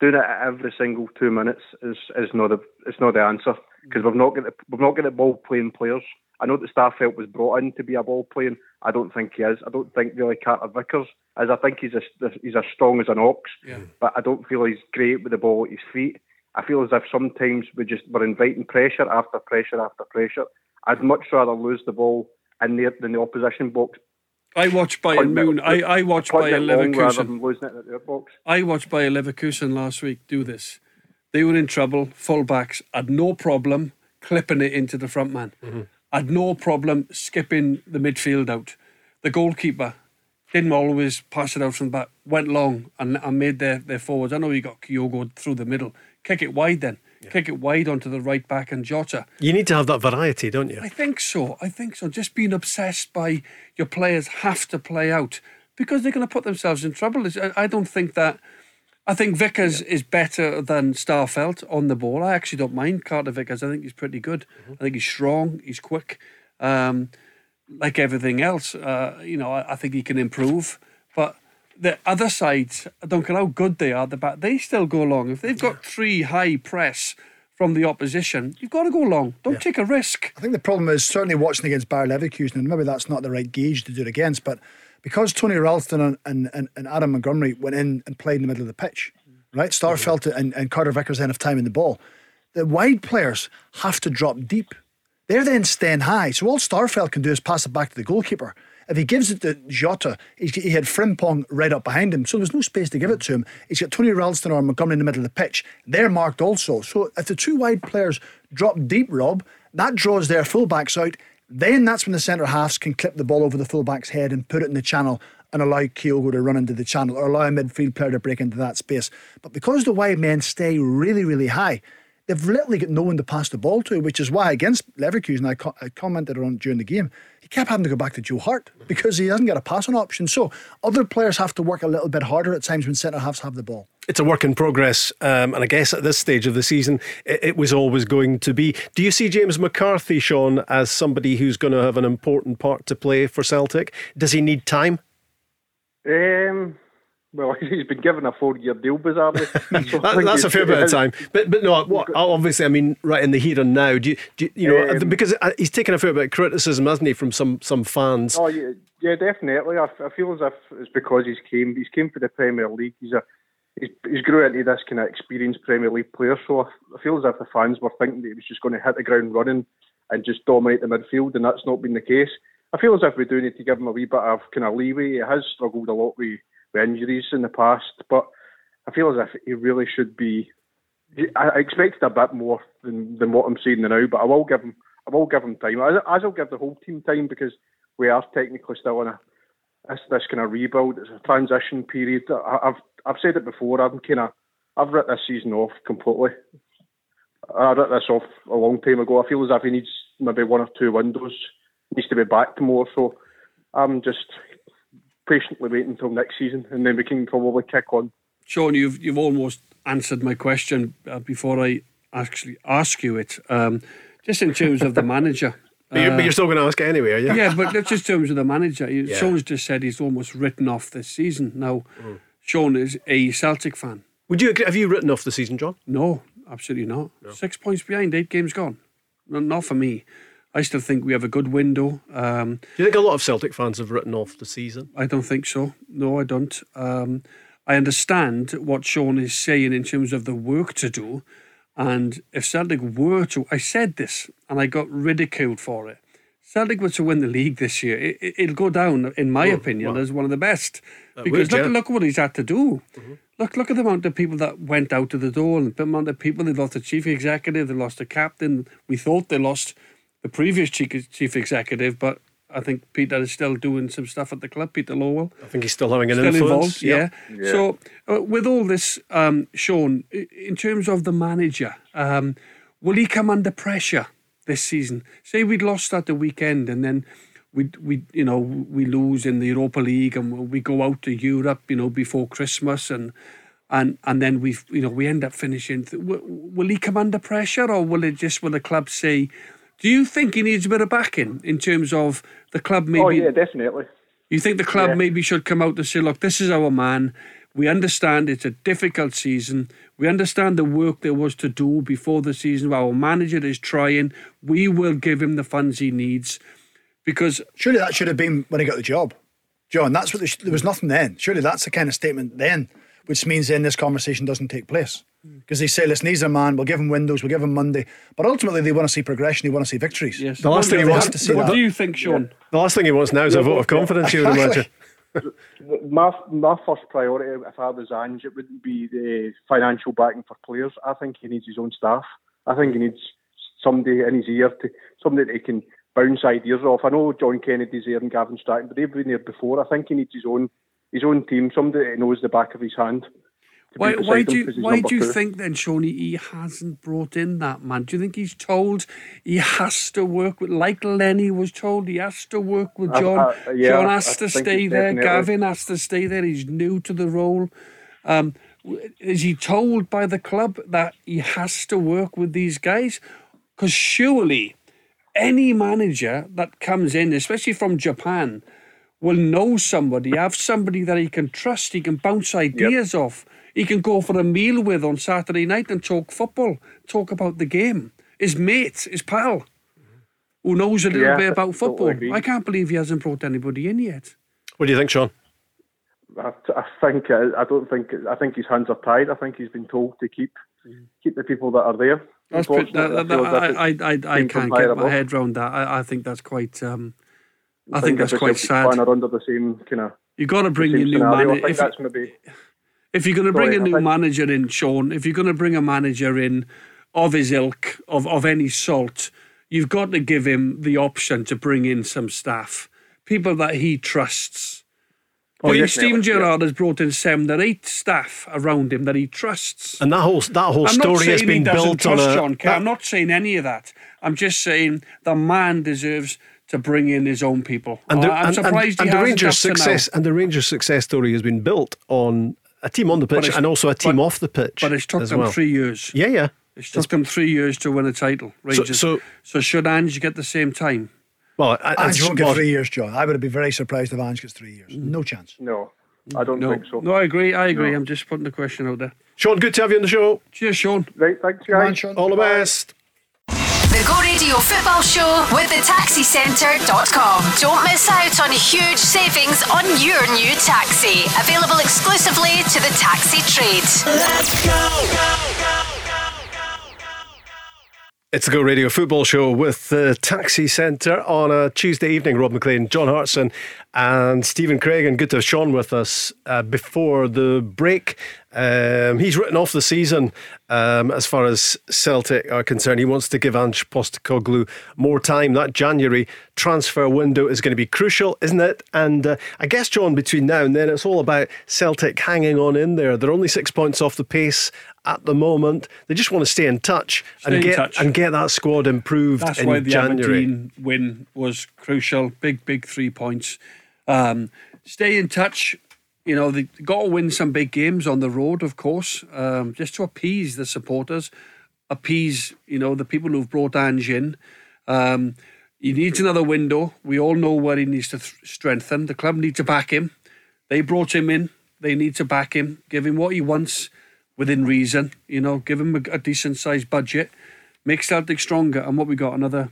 doing it every single two minutes is is not the it's not the answer because we've not got the, we've not got the ball playing players. I know that Starfelt was brought in to be a ball playing. I don't think he is. I don't think really Carter Vickers is. I think he's as he's as strong as an ox, yeah. but I don't feel he's great with the ball at his feet. I feel as if sometimes we just we're inviting pressure after pressure after pressure. I'd much rather lose the ball in there than the opposition box I watched Bayern Moon. I, I watched Bayer Leverkusen. I watched Bayer Leverkusen last week do this. They were in trouble. Fullbacks had no problem clipping it into the front man. Mm-hmm. Had no problem skipping the midfield out. The goalkeeper didn't always pass it out from the back. Went long and, and made their, their forwards. I know he got Kyogo through the middle. Kick it wide then. Kick it wide onto the right back and Jota. You need to have that variety, don't you? I think so. I think so. Just being obsessed by your players have to play out because they're going to put themselves in trouble. I don't think that. I think Vickers is better than Starfelt on the ball. I actually don't mind Carter Vickers. I think he's pretty good. Mm-hmm. I think he's strong. He's quick. Um, like everything else, uh, you know, I, I think he can improve. The other sides, I don't care how good they are, the back, they still go long. If they've got three high press from the opposition, you've got to go long. Don't take a risk. I think the problem is certainly watching against Bayer Leverkusen, and maybe that's not the right gauge to do it against, but because Tony Ralston and, and, and, Adam Montgomery went in and played in the middle of the pitch, right? Starfelt and, and Carter Vickers then have time in the ball. The wide players have to drop deep. They're then staying high. So all Starfelt can do is pass it back to the goalkeeper. If he gives it to Jota, he, he had Frimpong right up behind him, so there's no space to give it to him. He's got Tony Ralston or Montgomery in the middle of the pitch. They're marked also. So if the two wide players drop deep, Rob, that draws their fullbacks out. Then that's when the centre halves can clip the ball over the fullback's head and put it in the channel and allow Kyogo to run into the channel or allow a midfield player to break into that space. But because the wide men stay really, really high, they've literally got no one to pass the ball to, which is why against Leverkusen, I, co- I commented on during the game, he kept having to go back to Joe Hart because he hasn't got a passing option. So other players have to work a little bit harder at times when centre halves have the ball. It's a work in progress, um, and I guess at this stage of the season, it, it was always going to be. Do you see James McCarthy, Sean, as somebody who's going to have an important part to play for Celtic? Does he need time? Um, well, he's been given a four-year deal, bizarrely. So That, that's a fair bit of time, but but no. What, obviously, I mean, right in the here and now. Do you, do you, know Um, because uh, he's taken a fair bit of criticism, hasn't he, from some some fans? Oh yeah, yeah, definitely. I, I feel as if it's because he's came. He's came for the Premier League. He's a he's, he's grew into this kind of experienced Premier League player. So I, I feel as if the fans were thinking that he was just going to hit the ground running and just dominate the midfield, and that's not been the case. I feel as if we do need to give him a wee bit of kind of leeway. He has struggled a lot with, with injuries in the past, but I feel as if he really should be. I expected a bit more than, than what I'm seeing now, but I will give him. I will give him time, as, I'll give the whole team time because we are technically still in a this this kind of rebuild. It's a transition period. I, I've I've said it before. I'm kind of I've written this season off completely. I wrote this off a long time ago. I feel as if he needs maybe one or two windows. Needs to be back more. So I'm just patiently waiting until next season, and then we can probably kick on. Sean, you've you've almost answered my question uh, before I actually ask you it. Um, just in terms of the manager. But you're, but uh, you're still going to ask it anyway, are you? yeah, but just in terms of the manager. You- Yeah. Sean's just said he's almost written off this season. Now, Sean is a Celtic fan. Would you? Have you written off the season, John? No, absolutely not. Six points behind, eight games gone. Not for me. I still think we have a good window. Um, Do you think a lot of Celtic fans have written off the season? I don't think so. No, I don't. Um, I understand what Sean is saying in terms of the work to do. And if Celtic were to, I said this and I got ridiculed for it. Celtic were to win the league this year, it, it'll go down, in my opinion, as one of the best. That Because would, look, yeah. look what he's had to do. Look, look at the amount of people that went out of the door, and the amount of people they lost the chief executive, they lost the captain. We thought they lost the previous chief, chief executive, but I think Peter is still doing some stuff at the club. Peter Lawwell, I think he's still having an still influence. involved. Yeah. So uh, with all this, um, Sean, in terms of the manager, um, will he come under pressure this season? Say we'd lost at the weekend, and then we we you know we lose in the Europa League, and we go out to Europe, you know, before Christmas, and. And and then we you know we end up finishing. th- Will he come under pressure, or will it just will the club say? Do you think he needs a bit of backing in terms of the club oh, maybe? Oh yeah, definitely. You think the club Yeah. maybe should come out and say, look, this is our man. We understand it's a difficult season. We understand the work there was to do before the season. Our manager is trying. We will give him the funds he needs because Surely that should have been when he got the job. John, that's what the, there was nothing then. Surely that's the kind of statement then, which means then this conversation doesn't take place. Hmm. Because they say, listen, he's a man, we'll give him windows, we'll give him Monday. But ultimately, they want to see progression, they want to see victories. yes. The last thing he wants to see what that. do you think, Sean? The last thing he wants now is a vote of confidence, you would imagine. My my first priority, if I was Ange, it wouldn't be the financial backing for players. I think he needs his own staff. I think he needs somebody in his ear to somebody that he can bounce ideas off. I know John Kennedy's there and Gavin Strachan, but they've been there before. I think he needs his own his own team, somebody that knows the back of his hand. Why, why do you why do you two. think then, Shawnee, he hasn't brought in that man? Do you think he's told he has to work with, like Lenny was told, he has to work with John? I- yeah, John I has to stay there. definitely- Gavin has to stay there. He's new to the role. Um, is he told by the club that he has to work with these guys? Because surely any manager that comes in, especially from Japan, will know somebody, have somebody that he can trust, he can bounce ideas off, he can go for a meal with on Saturday night and talk football, talk about the game. His mate, his pal, who knows a little Yeah, bit about football. agree. I can't believe he hasn't brought anybody in yet. What do you think, Sean? I, I think uh, I don't think I think his hands are tied. I think he's been told to keep keep the people that are there. That's pretty, that, that, feel I, I, I, I can't get my above. head around that. I, I think that's quite. Um, I, I think that's quite sad. fan are under the same kind of You got to bring same your new scenario. I manager. think If, that's maybe if you're going to bring Sorry, a I new think- manager in, Sean, if you're going to bring a manager in of his ilk, of, of any salt, you've got to give him the option to bring in some staff, people that he trusts. Oh, I mean, yes, Stephen yeah. Gerrard has brought in seven or eight staff around him that he trusts. And that whole that whole I'm not story saying has he been doesn't built on trust a. John Kerr. I'm not saying any of that. I'm just saying the man deserves to bring in his own people. and oh, the, I- I'm and, surprised and, he and the Rangers' up to now. success and the Rangers' success story has been built on a team on the pitch and also a team but- off the pitch. But it's took them well. three years. Yeah, yeah. It's took them three years to win a title. Rangers. so- so should Ange get the same time? Well, I- Ange won't get three years, John. I would be very surprised if Ange gets three years. Mm. No chance. no. I don't No, think so. no, I agree. I agree. No. I'm just putting the question out there. Sean, good to have you on the show. Cheers, Sean. Right, thanks, Come on, guys. Sean. All the best. The Go Radio Football Show with the taxicentre.com. Don't miss out on huge savings on your new taxi. Available exclusively to the taxi trade. Let's go. It's the Go Radio Football Show with the Taxi Centre on a Tuesday evening. Rob Maclean, John Hartson, and Stephen Craig. And good to have Sean with us uh, before the break. Um, he's written off the season um, as far as Celtic are concerned. He wants to give Ange Postecoglou more time. That January transfer window is going to be crucial, isn't it? And uh, I guess, John, between now and then, it's all about Celtic hanging on in there. They're only six points off the pace at the moment. They just want to stay in touch Stay and get touch. and get that squad improved That's in why the January. Aberdeen win was crucial. Big, big three points. Um, stay in touch. You know, they got to win some big games on the road, of course, um, just to appease the supporters, appease, you know, the people who've brought Ange in. Um, he needs another window. We all know where he needs to th- strengthen. The club need to back him. They brought him in. They need to back him, give him what he wants within reason. You know, give him a, a decent sized budget, make Celtic stronger. And what we got another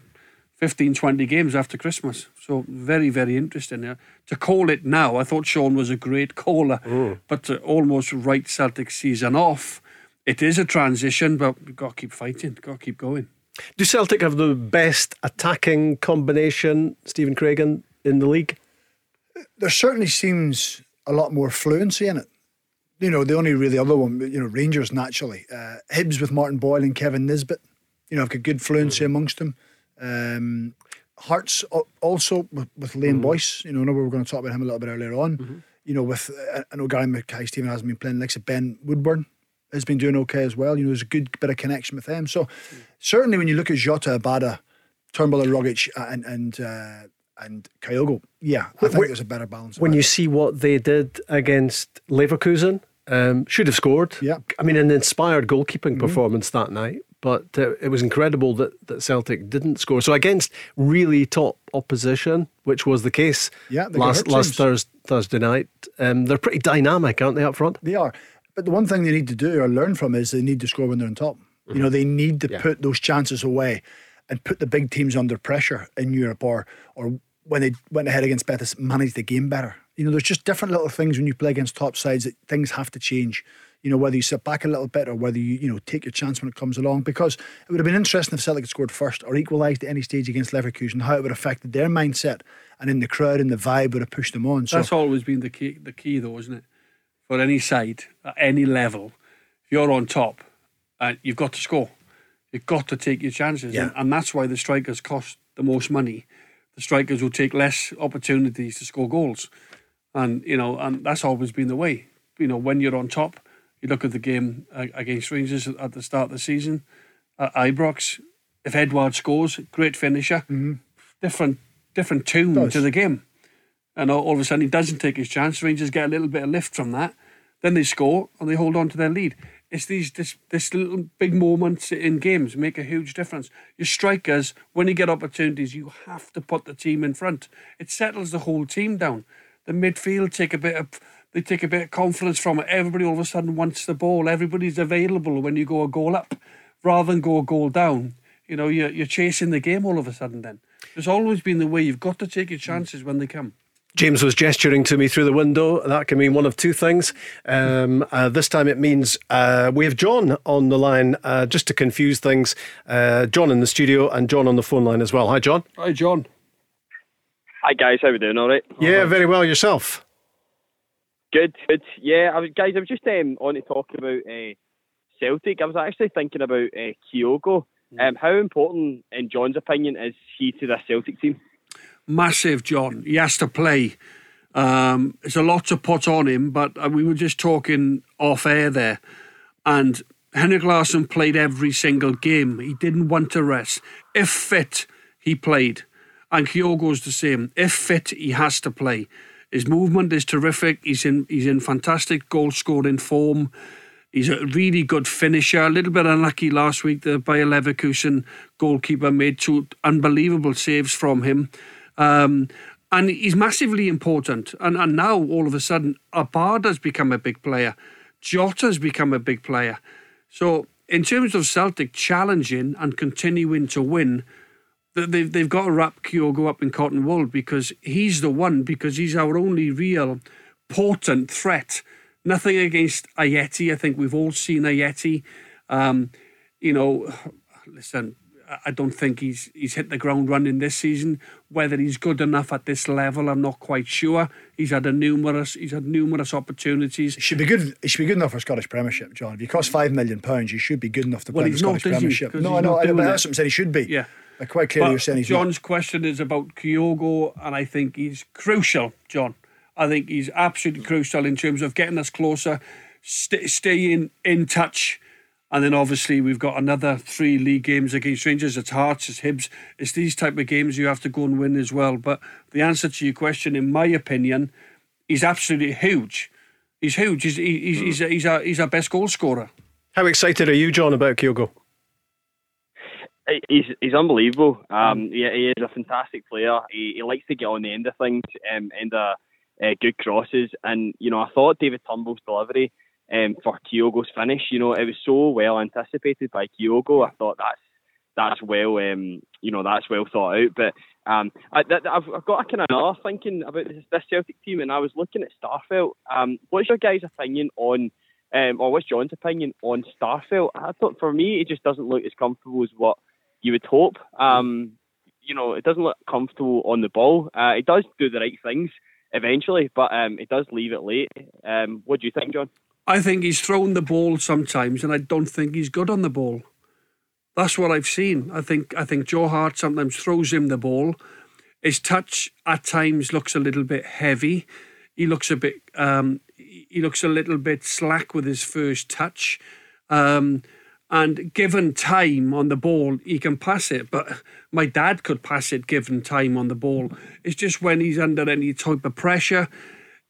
15, 20 games after Christmas. So very, very interesting. Yeah. To call it now, I thought Sean was a great caller, but to almost write Celtic season off, it is a transition, but we've got to keep fighting, got to keep going. Do Celtic have the best attacking combination, Stephen Craig, in, in the league? There certainly seems a lot more fluency in it. You know, the only really other one, you know, Rangers naturally. Uh, Hibs with Martin Boyle and Kevin Nisbet. You know, have got good fluency amongst them. Um, Hearts also with, with Liam Boyce. You know, I know we were going to talk about him a little bit earlier on. You know, with uh, I know Gary Mackay-Steven hasn't been playing. Like said, Ben Woodburn has been doing okay as well. You know, there's a good bit of connection with them. So certainly when you look at Jota, Abada, Turnbull, Rogic, and and uh, and Kyogo, yeah, I think there's a better balance. When you see what they did against Leverkusen, um, should have scored. Yeah. I mean, an inspired goalkeeping Mm-hmm. performance that night, but uh, it was incredible that, that Celtic didn't score. So against really top opposition, which was the case Yeah, last last. Thursday, Thursday night, um, they're pretty dynamic, aren't they, up front? They are. But the one thing they need to do or learn from is they need to score when they're on top. You know, they need to Yeah. put those chances away and put the big teams under pressure in Europe or or when they went ahead against Betis, manage the game better. You know, there's just different little things when you play against top sides that things have to change. You know, whether you sit back a little bit or whether you, you know, take your chance when it comes along. Because it would have been interesting if Celtic had scored first or equalised at any stage against Leverkusen, how it would have affected their mindset and in the crowd and the vibe would have pushed them on. So That's always been the key, the key though, isn't it? For any side, at any level, if you're on top, uh, you've got to score. You've got to take your chances. Yeah. And, and that's why the strikers cost the most money. The strikers will take less opportunities to score goals. And, you know, and that's always been the way. You know, when you're on top, you look at the game uh, against Rangers at the start of the season at Ibrox. If Edouard scores, great finisher. Different different tune to the game. And all, all of a sudden he doesn't take his chance. Rangers get a little bit of lift from that. Then they score and they hold on to their lead. It's these this this little big moments in games make a huge difference. Your strikers, when you get opportunities, you have to put the team in front. It settles the whole team down. The midfield take a bit of they take a bit of confidence from it. Everybody all of a sudden wants the ball. Everybody's available when you go a goal up, rather than go a goal down. You know, you're you're chasing the game all of a sudden. Then there's always been the way you've got to take your chances when they come. James was gesturing to me through the window. That can mean one of two things. Um, uh, this time it means uh, we have John on the line uh, just to confuse things. Uh, John in the studio and John on the phone line as well. Hi, John. Hi, John. Hi guys, how we doing? All right. Yeah, very well. Yourself? Good, good. Yeah, I was, guys, I was just um, on to talk about uh, Celtic. I was actually thinking about uh, Kyogo. Um, how important, in John's opinion, is he to the Celtic team? massive, John. He has to play. Um, it's a lot to put on him, but uh, we were just talking off air there, and Henrik Larsson played every single game. He didn't want to rest. If fit, he played, and Kyogo's the same. If fit, he has to play. His movement is terrific. He's in he's in fantastic goal scoring form. He's a really good finisher. A little bit unlucky last week. The Bayer Leverkusen goalkeeper made two unbelievable saves from him. Um, and he's massively important. And, and now, all of a sudden, Abada's become a big player. Jota's become a big player. So, in terms of Celtic challenging and continuing to win, they've, they've got to wrap Kyogo up in cotton wool because he's the one, because he's our only real potent threat. Nothing against Ajeti. I think we've all seen Ajeti. Um, you know, listen, I- don't think he's he's hit the ground running this season. Whether he's good enough at this level, I'm not quite sure. He's had a numerous he's had numerous opportunities. He should be good. He should be good enough for Scottish Premiership, John. If you cost five million pounds, you should be good enough to Well, play in the not, Scottish is he? Premiership. 'Cause No, he's I know. I know but that's what I'm saying. He should be. Yeah. Quite clearly, you're saying he's John's question is about Kyogo, and I think he's crucial, John. I think he's absolutely crucial in terms of getting us closer, st- staying in touch. And then obviously we've got another three league games against Rangers. It's Hearts, it's Hibs. It's these type of games you have to go and win as well. But the answer to your question, in my opinion, is absolutely huge. He's huge. He's he- he's he's, a, he's, our, he's our best goal scorer. How excited are you, John, about Kyogo? He- He's he's unbelievable. Um, he, he is a fantastic player. He, he likes to get on the end of things, um, end of uh, good crosses. And you know, I thought David Turnbull's delivery um, for Kyogo's finish. You know, it was so well anticipated by Kyogo. I thought that's that's well, um, you know, that's well thought out. But um, I, I've got a kind of another thinking about this, this Celtic team, and I was looking at Starfelt. Um, what's your guys' opinion on? Um, or what's John's opinion on Starfelt? I thought for me, it just doesn't look as comfortable as what you would hope. Um, you know, it doesn't look comfortable on the ball. Uh, it does do the right things eventually, but um, it does leave it late. Um, what do you think, John? I think he's thrown the ball sometimes, and I don't think he's good on the ball. That's what I've seen. I think I think Joe Hart sometimes throws him the ball. His touch at times looks a little bit heavy. He looks a bit um, he looks a little bit slack with his first touch. Um, and given time on the ball, he can pass it. But my dad could pass it given time on the ball. It's just when he's under any type of pressure,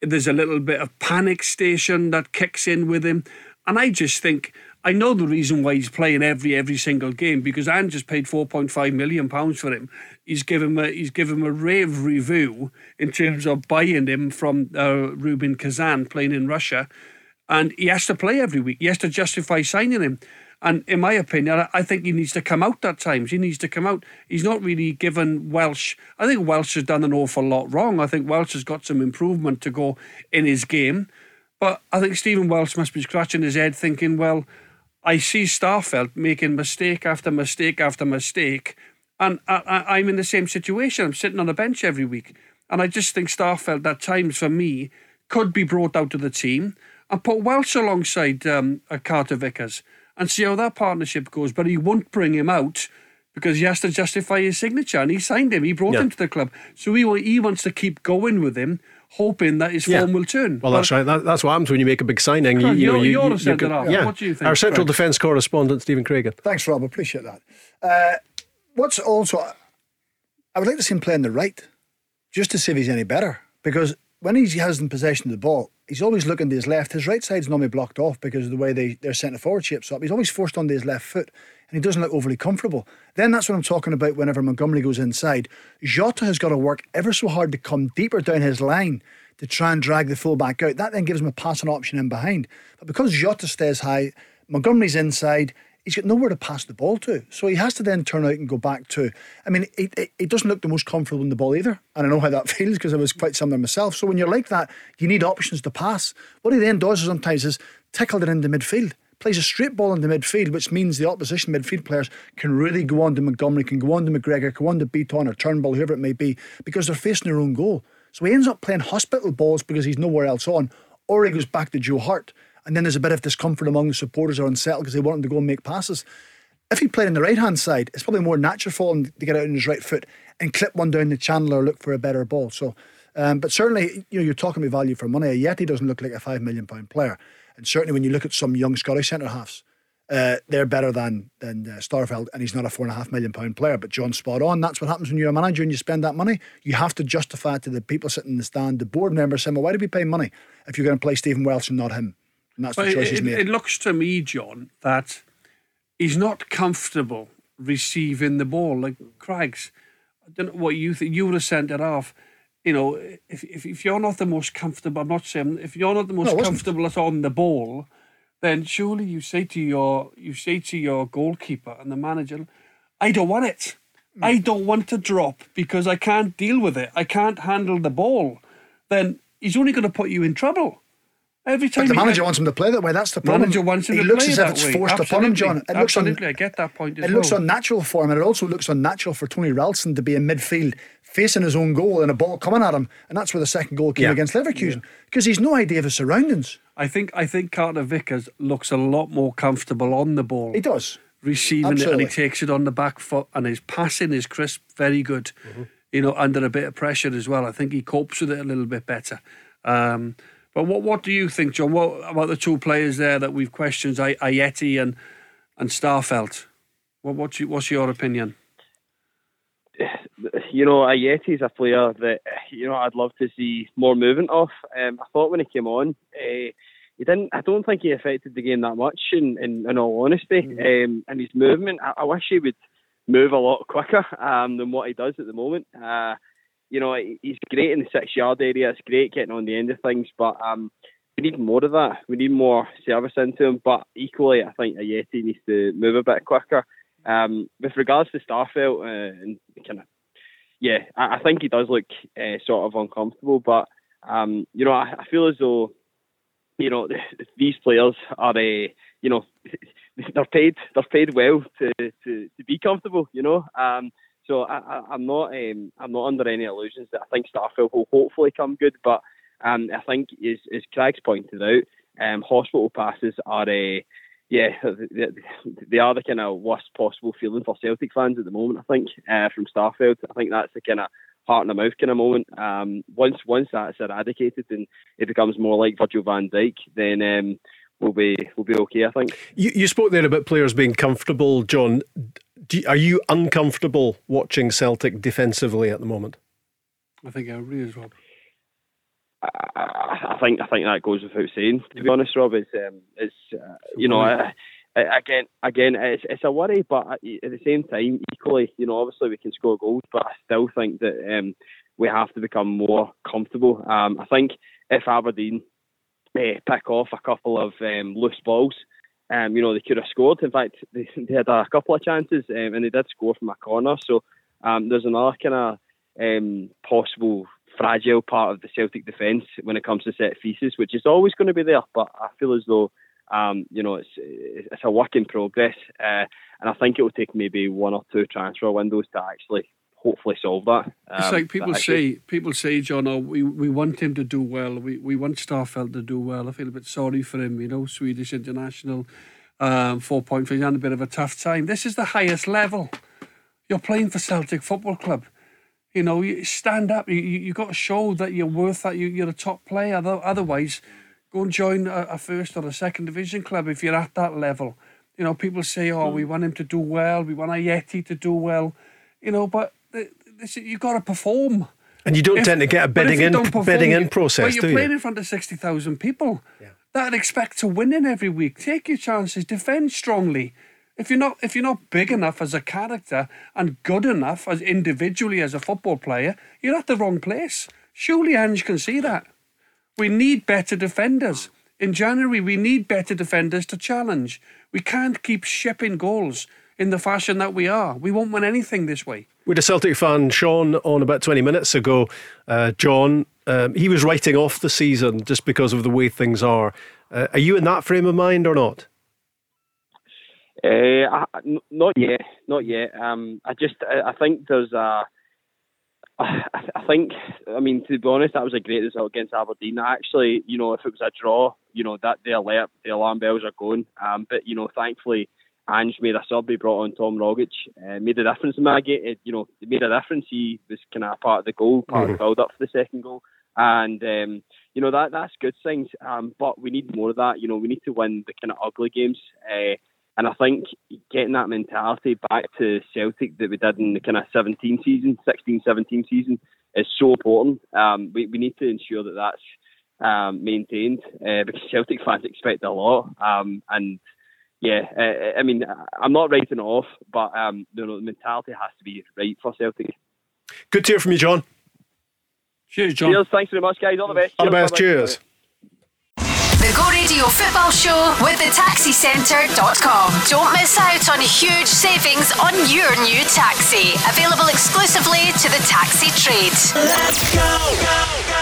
there's a little bit of panic station that kicks in with him. And I just think I know the reason why he's playing every every single game because Ange just paid four point five million pounds for him. He's given him a he's given him a rave review in terms of buying him from uh, Rubin Kazan playing in Russia, and he has to play every week. He has to justify signing him. And in my opinion, I- think he needs to come out at times. He needs to come out. He's not really given Welsh. I think Welsh has done an awful lot wrong. I think Welsh has got some improvement to go in his game. But I think Stephen Welsh must be scratching his head thinking, well, I see Starfelt making mistake after mistake after mistake. And I, I'm in the same situation. I'm sitting on a bench every week. And I just think Starfelt, at times for me, could be brought out to the team and put Welsh alongside um, Carter Vickers and see how that partnership goes. But he won't bring him out because he has to justify his signature. And he signed him, he brought Yeah. him to the club. So he, he wants to keep going with him, hoping that his Yeah. form will turn. Well, that's right. That, that's what happens when you make a big signing. You, Craig, you know, you're- you, you're you- a centre you half. Yeah. What do you think, Our central Craig? defence correspondent, Stephen Craigan. Thanks, Rob. Appreciate that. Uh, what's also, I would like to see him play on the right, just to see if he's any better. Because when he hasn't possession of the ball, he's always looking to his left. His right side's normally blocked off because of the way they, their centre forward shapes up. He's always forced onto his left foot, and he doesn't look overly comfortable. Then that's what I'm talking about. Whenever Montgomery goes inside, Jota has got to work ever so hard to come deeper down his line to try and drag the full back out. That then gives him a passing option in behind. But because Jota stays high, Montgomery's inside. He's got nowhere to pass the ball to. So he has to then turn out and go back to. I mean, it, he, he doesn't look the most comfortable in the ball either. And I know how that feels because I was quite similar myself. So when you're like that, you need options to pass. What he then does sometimes is tickle it into midfield. Plays a straight ball into midfield, which means the opposition midfield players can really go on to Montgomery, can go on to McGregor, can go on to Bitton or Turnbull, whoever it may be, because they're facing their own goal. So he ends up playing hospital balls because he's nowhere else on, or he goes back to Joe Hart. And then there's a bit of discomfort among the supporters or unsettled because they want him to go and make passes. If he played on the right hand side, it's probably more natural for him to get out on his right foot and clip one down the channel or look for a better ball. So, um, but certainly, you know, you're talking about value for money. Ajeti doesn't look like a five million pound player, and certainly when you look at some young Scottish centre halves, uh, they're better than than uh, and he's not a four and a half million pound player. But John's spot on. That's what happens when you're a manager and you spend that money. You have to justify it to the people sitting in the stand, the board members saying, "Well, why do we pay money if you're going to play Stephen Welsh and not him?" And that's the choice it, he's made. it looks to me, John, that he's not comfortable receiving the ball. Like Craig's, I don't know what you think. You would have sent it off. You know, if, if, if you're not the most comfortable, I'm not saying if you're not the most wasn't. comfortable at on the ball, then surely you say to your you say to your goalkeeper and the manager, I don't want it. Hmm. I don't want to drop because I can't deal with it. I can't handle the ball. Then he's only going to put you in trouble. Every time But the manager get- wants him to play that way. That's the problem. Manager wants him he to looks play as if it's way. forced upon him, John. It looks un- Absolutely, I get that point It looks unnatural for him, and it also looks unnatural for Tony Ralston to be in midfield facing his own goal and a ball coming at him, and that's where the second goal came Yeah. against Leverkusen because he's no idea of his surroundings. I think I think Carter Vickers looks a lot more comfortable on the ball. He does. Receiving it and he takes it on the back foot and his passing is crisp, very good. Mm-hmm. You know, under a bit of pressure as well. I think he copes with it a little bit better. Um, but what what do you think, John? What about the two players there that we've questioned, Ajeti and and Starfelt? What what's you, what's your opinion? you know, Ajeti's a player that you know I'd love to see more movement off. Um, I thought when he came on, uh, he didn't. I don't think he affected the game that much. In in, in all honesty, um, and his movement, I, I wish he would move a lot quicker um, than what he does at the moment. Uh, you know, he's great in the six yard area. It's great getting on the end of things, but um, we need more of that. We need more service into him. But equally, I think Ajeti needs to move a bit quicker. Um, with regards to Starfelt uh, and kind of yeah, I, I think he does look uh, sort of uncomfortable. But um, you know, I, I feel as though you know these players are, uh, you know, they're paid they're paid well to, to, to be comfortable. You know, um, so I, I'm not um, I'm not under any illusions that I think Starfelt will hopefully come good. But um, I think as as Craig's pointed out, um, hospital passes are a yeah, they, they are the kind of worst possible feeling for Celtic fans at the moment. I think uh, from Starfelt, I think that's the kind of heart in the mouth kind of moment. Um, once once that's eradicated and it becomes more like Virgil Van Dijk, then um, we'll be we'll be okay. I think. You, you spoke there about players being comfortable, John. Do you- are you uncomfortable watching Celtic defensively at the moment? I think everybody is, Rob. I, I think I think that goes without saying. To be honest, Rob, it's um, it's uh, you know. I, I- again, again, it's it's a worry, but at the same time, equally, you know, obviously we can score goals, but I still think that um, we have to become more comfortable. Um, I think if Aberdeen uh, pick off a couple of um, loose balls, um, you know, they could have scored. In fact, they, they had a couple of chances, um, and they did score from a corner. So um, there's another kind of um, possible fragile part of the Celtic defence when it comes to set pieces, which is always going to be there. But I feel as though um, you know it's it's a work in progress, uh, and I think it will take maybe one or two transfer windows to actually hopefully solve that. It's Um, like people say, people say, John, oh, we, we want him to do well. We we want Starfelt to do well. I feel a bit sorry for him, you know, Swedish international, um, four point five, had a bit of a tough time. This is the highest level. You're playing for Celtic Football Club. You know, you stand up. You you got to show that you're worth that. You, you're a top player. Otherwise, go and join a, a first or a second division club if you're at that level. You know, people say, "Oh, we want him to do well. We want Ajeti to do well." You know, but you've got to perform. And you don't If- tend to get a bidding in perform, bidding in process, But you're playing you? in front of sixty thousand people yeah. that expect to win in every week. Take your chances. Defend strongly. If you're not if you're not big enough as a character and good enough as individually as a football player, you're at the wrong place. Surely Ange can see that. We need better defenders. In January, we need better defenders to challenge. We can't keep shipping goals in the fashion that we are. We won't win anything this way. We had a Celtic fan, Sean, on about 20 minutes ago. Uh, John, um, he was writing off the season just because of the way things are. Uh, are you in that frame of mind or not? Uh, I, n- not yet, not yet. Um, I just, I, I think there's a. I, I think, I mean, to be honest, that was a great result against Aberdeen. Actually, you know, if it was a draw, you know, that the alert, the alarm bells are going. Um, but you know, thankfully, Ange made a sub. He brought on Tom Rogic, uh, made a difference in my game. It, you know, it made a difference. He was kind of part of the goal, part of the build up for the second goal, and um, you know that that's good things. Um, but we need more of that. You know, we need to win the kind of ugly games. Uh, and I think getting that mentality back to Celtic that we did in the kind of 17 season, 16, 17 season is so important. Um, we, we need to ensure that that's um, maintained uh, because Celtic fans expect a lot. Um, and yeah, uh, I mean, I'm not writing it off, but um, you know, the mentality has to be right for Celtic. Good to hear from you, John. Cheers, John. Cheers. Thanks very much, guys. All the best. All the best. Bye-bye. Cheers. The Go Radio Football Show with the taxicentre.com. Don't miss out on huge savings on your new taxi. Available exclusively to the taxi trade. Let's go.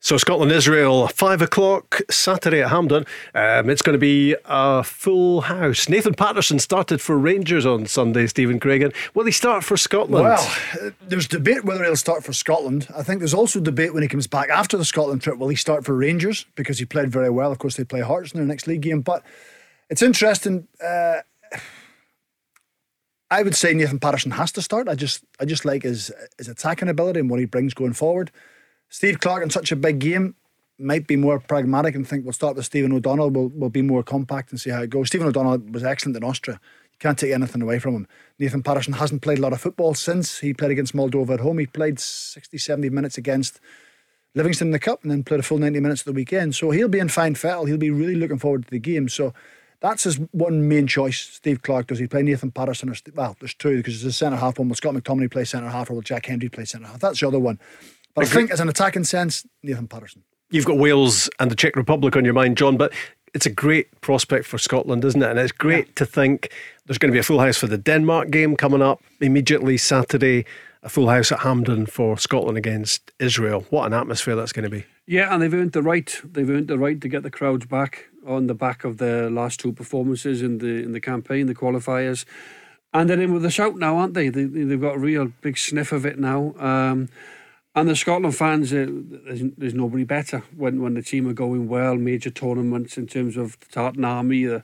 So Scotland Israel, five o'clock Saturday at Hampden. Um, it's going to be a full house. Nathan Patterson started for Rangers on Sunday. Stephen Craigan, will he start for Scotland? Well, uh, there's debate whether he'll start for Scotland. I think there's also debate when he comes back after the Scotland trip. Will he start for Rangers because he played very well? Of course, they play Hearts in their next league game. But it's interesting. Uh, I would say Nathan Patterson has to start. I just, I just like his his attacking ability and what he brings going forward. Steve Clarke in such a big game might be more pragmatic and think we'll start with Stephen O'Donnell. We'll, we'll be more compact and see how it goes. Stephen O'Donnell was excellent in Austria. You can't take anything away from him. Nathan Patterson hasn't played a lot of football since he played against Moldova at home. He played 60, 70 minutes against Livingston in the Cup and then played a full 90 minutes at the weekend. So he'll be in fine fettle. He'll be really looking forward to the game. So that's his one main choice. Steve Clarke, does he play Nathan Patterson or, well, there's two because there's a centre half one. Will Scott McTominay play centre half or will Jack Hendry play centre half? That's the other one. But I think as an attacking sense, Nathan Patterson. You've got Wales and the Czech Republic on your mind, John, but it's a great prospect for Scotland, isn't it? And it's great to think there's going to be a full house for the Denmark game coming up immediately Saturday, a full house at Hampden for Scotland against Israel. What an atmosphere that's going to be. Yeah, and they've earned the right. They've earned the right to get the crowds back on the back of their last two performances in the in the campaign, the qualifiers, and they're in with a shout now, aren't they? they they've got a real big sniff of it now. Um, and the Scotland fans, uh, there's, there's nobody better when, when the team are going well, major tournaments in terms of the Tartan Army, uh,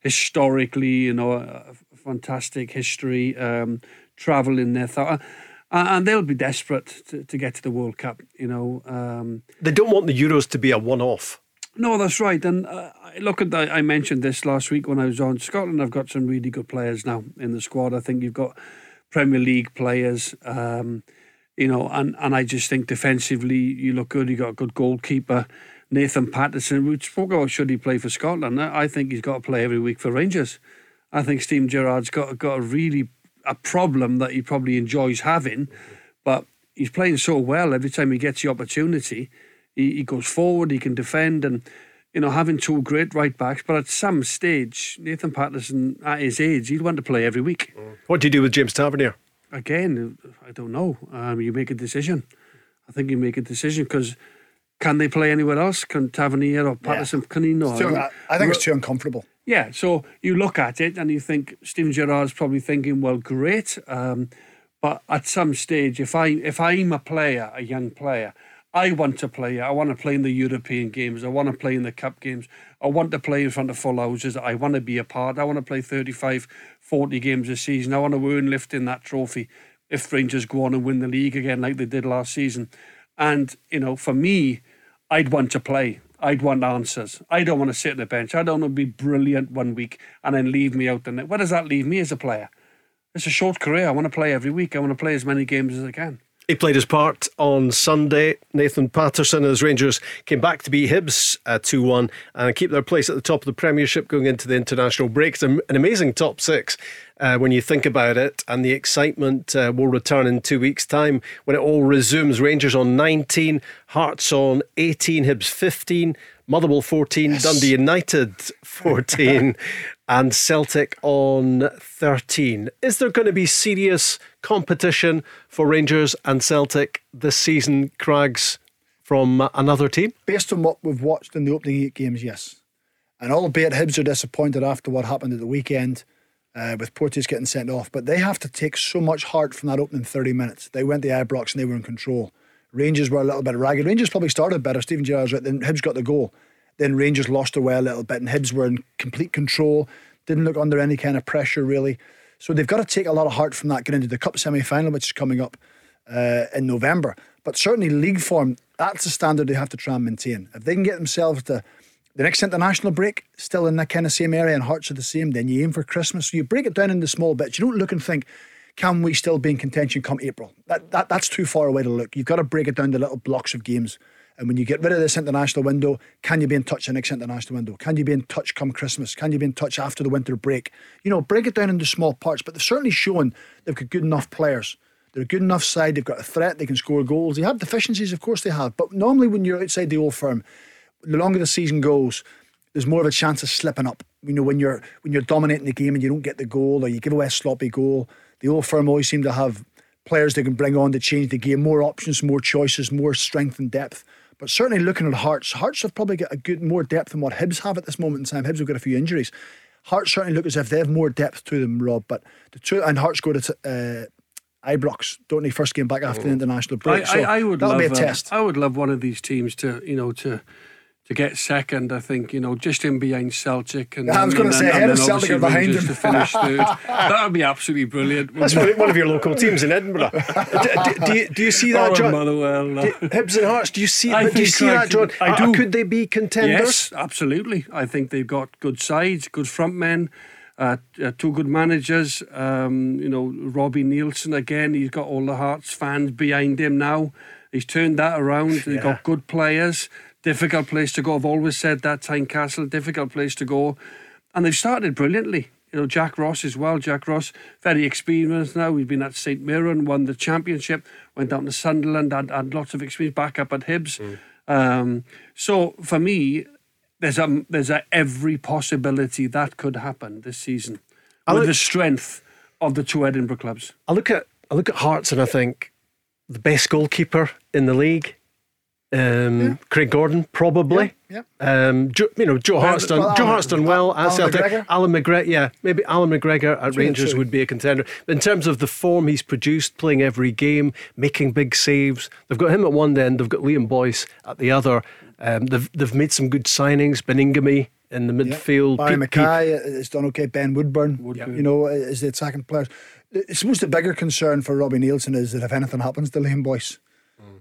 historically, you know, a, fantastic history, um, travel in their thought. And they'll be desperate to, to get to the World Cup, you know. Um, They don't want the Euros to be a one off. no, that's right. And uh, look at that. I mentioned this last week when I was on Scotland. I've got some really good players now in the squad. I think you've got Premier League players, um, you know, and, and I just think defensively you look good. You got a good goalkeeper, Nathan Patterson. We spoke about should he play for Scotland. I think he's got to play every week for Rangers. I think Steve Gerrard's got got a really a problem that he probably enjoys having, but he's playing so well every time he gets the opportunity. He, he goes forward, he can defend, and you know having two great right backs. But at some stage, Nathan Patterson at his age, he'd want to play every week. What do you do with James Tavernier? Again, I don't know. Um, you make a decision. I think you make a decision because can they play anywhere else? Can Tavernier or Patterson? Can he not? It's too- I, I think it's too uncomfortable. Yeah, so you look at it and you think Steven Gerrard's probably thinking, well, great, um, but at some stage, if I if I'm a player, a young player, I want to play. I want to play in the European games. I want to play in the cup games. I want to play in front of full houses. I want to be a part. I want to play 35, 40 games a season. I want to earn lifting that trophy if Rangers go on and win the league again like they did last season. And, you know, for me, I'd want to play. I'd want answers. I don't want to sit on the bench. I don't want to be brilliant one week and then leave me out the net. Where does that leave me as a player? It's a short career. I want to play every week. I want to play as many games as I can. He played his part on Sunday. Nathan Patterson and his Rangers came back to beat Hibs 2 1 and keep their place at the top of the Premiership going into the international break. It's an amazing top six uh, when you think about it, and the excitement uh, will return in two weeks' time when it all resumes. Rangers on 19, Hearts on 18, Hibs 15. Motherwell 14, yes. Dundee United 14, and Celtic on 13. Is there going to be serious competition for Rangers and Celtic this season, Crags, from another team? Based on what we've watched in the opening eight games, yes. And albeit Hibs are disappointed after what happened at the weekend uh, with Porteous getting sent off, but they have to take so much heart from that opening 30 minutes. They went the Ibrox and they were in control. Rangers were a little bit ragged. Rangers probably started better. Steven Gerrard's right. Then Hibs got the goal. Then Rangers lost their way a little bit, and Hibs were in complete control. Didn't look under any kind of pressure really. So they've got to take a lot of heart from that, get into the cup semi final, which is coming up uh, in November. But certainly league form, that's a standard they have to try and maintain. If they can get themselves to the next international break, still in that kind of same area, and Hearts are the same, then you aim for Christmas. So you break it down into small bits. You don't look and think, can we still be in contention come April? That, that That's too far away to look. You've got to break it down to little blocks of games. And when you get rid of this international window, can you be in touch the next international window? Can you be in touch come Christmas? Can you be in touch after the winter break? You know, break it down into small parts. But they've certainly shown they've got good enough players. They're a good enough side. They've got a threat. They can score goals. They have deficiencies, of course they have. But normally when you're outside the old firm, the longer the season goes, there's more of a chance of slipping up. You know, when you're when you're dominating the game and you don't get the goal or you give away a sloppy goal, the old firm always seem to have players they can bring on to change the game, more options, more choices, more strength and depth. But certainly looking at Hearts, Hearts have probably got a good more depth than what Hibs have at this moment in time. Hibs have got a few injuries. Hearts certainly look as if they have more depth to them, Rob. But the two and Hearts go to uh, Ibrox, don't they? First game back after the international break. I, I, I would that'll love, be a test. I would love one of these teams to, you know, to to get second. I think you know just in behind Celtic and I was going to say ahead of Celtic are behind him to finish third. that would be absolutely brilliant. That's one of your local teams in Edinburgh. do, do, you, do you see that, John? Motherwell, no. do, Hibs and Hearts. Do you see? I do you see that, John? I do. Could they be contenders? Yes, absolutely. I think they've got good sides, good front men. Uh, uh, two good managers. Um, you know, Robbie Neilson again. He's got all the Hearts fans behind him now. He's turned that around. They've got good players difficult place to go. I've always said that Tynecastle, difficult place to go. And they've started brilliantly. You know, Jack Ross as well. Jack Ross, very experienced now. He's been at St Mirren, won the championship, went down to Sunderland, had, had lots of experience back up at Hibs. Mm. Um, so for me, there's a there's a every possibility that could happen this season I with look, the strength of the two Edinburgh clubs. I look at I look at Hearts and I think the best goalkeeper in the league um, yeah. Craig Gordon, probably. Yeah. yeah. Um, Joe, you know, Joe Hart's done, well, Joe Hart's done well at Celtic. McGregor. Allan McGregor, yeah, maybe Allan McGregor at Rangers would be a contender. In terms of the form he's produced, playing every game, making big saves, they've got him at one end, they've got Liam Boyce at the other. Um, they've they've made some good signings. Baningime in the midfield. Barry P- Mackay has done okay. Ben Woodburn, Woodburn, you know, is the attacking players. I suppose the bigger concern for Robbie Neilson is that if anything happens to Liam Boyce,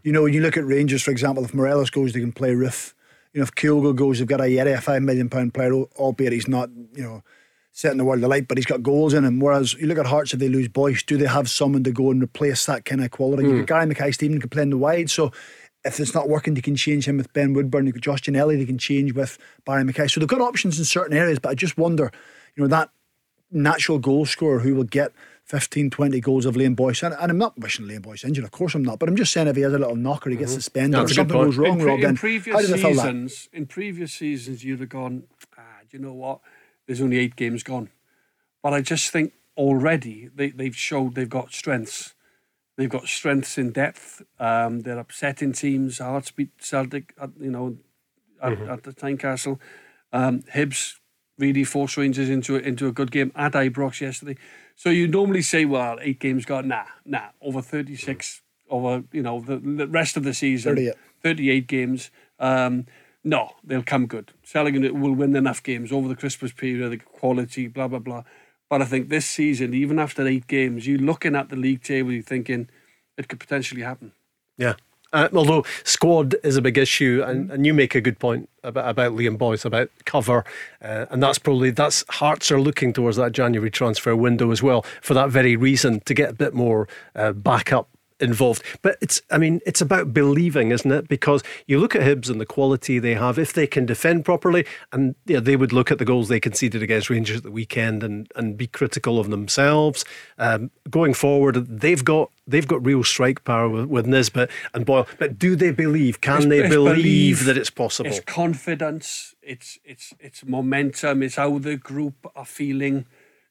you know, when you look at Rangers, for example, if Morelos goes, they can play Roofe. You know, if Kyogo goes, they've got Ajeti, a five million pound player, albeit he's not, you know, setting the world alight, but he's got goals in him. Whereas you look at Hearts, if they lose Boyce, do they have someone to go and replace that kind of quality? Mm. Gary Mackay-Steven can play in the wide, so if it's not working, they can change him with Ben Woodburn. You've got Josh Ginnelly, they can change with Barrie McKay. So they've got options in certain areas, but I just wonder, you know, that natural goal scorer who will get 15, 20 goals of Liam Boyce. And, and I'm not wishing Liam Boyce injured, of course I'm not. But I'm just saying if he has a little knock or he gets mm-hmm. suspended or something goes wrong, in, Rob, in previous seasons, in previous seasons, you'd have gone, ah, do you know what? There's only eight games gone. But I just think already they, they've showed they've got strengths. They've got strengths in depth. Um, they're upsetting teams. Hearts beat Celtic, at, you know, at, mm-hmm. at the Tynecastle. Um, Hibs really forced Rangers into into a good game at Ibrox yesterday. So you normally say, well, eight games got nah, nah, over 36, over, you know, the, the rest of the season. 38. 38 games. Um, no, they'll come good. Celtic will win enough games over the Christmas period, the quality, blah, blah, blah. But I think this season, even after eight games, you're looking at the league table, you're thinking it could potentially happen. Yeah. Uh, although squad is a big issue, and, and you make a good point about, about Liam Boyce about cover, uh, and that's probably that's Hearts are looking towards that January transfer window as well for that very reason to get a bit more uh, backup involved. But it's, I mean, it's about believing, isn't it? Because you look at Hibs and the quality they have, if they can defend properly, and yeah, they would look at the goals they conceded against Rangers at the weekend and, and be critical of themselves. Um, going forward, they've got they've got real strike power with, with Nisbet and Boyle. But do they believe? Can It's- they it's believe, belief, that it's possible? It's confidence. It's it's it's momentum. It's how the group are feeling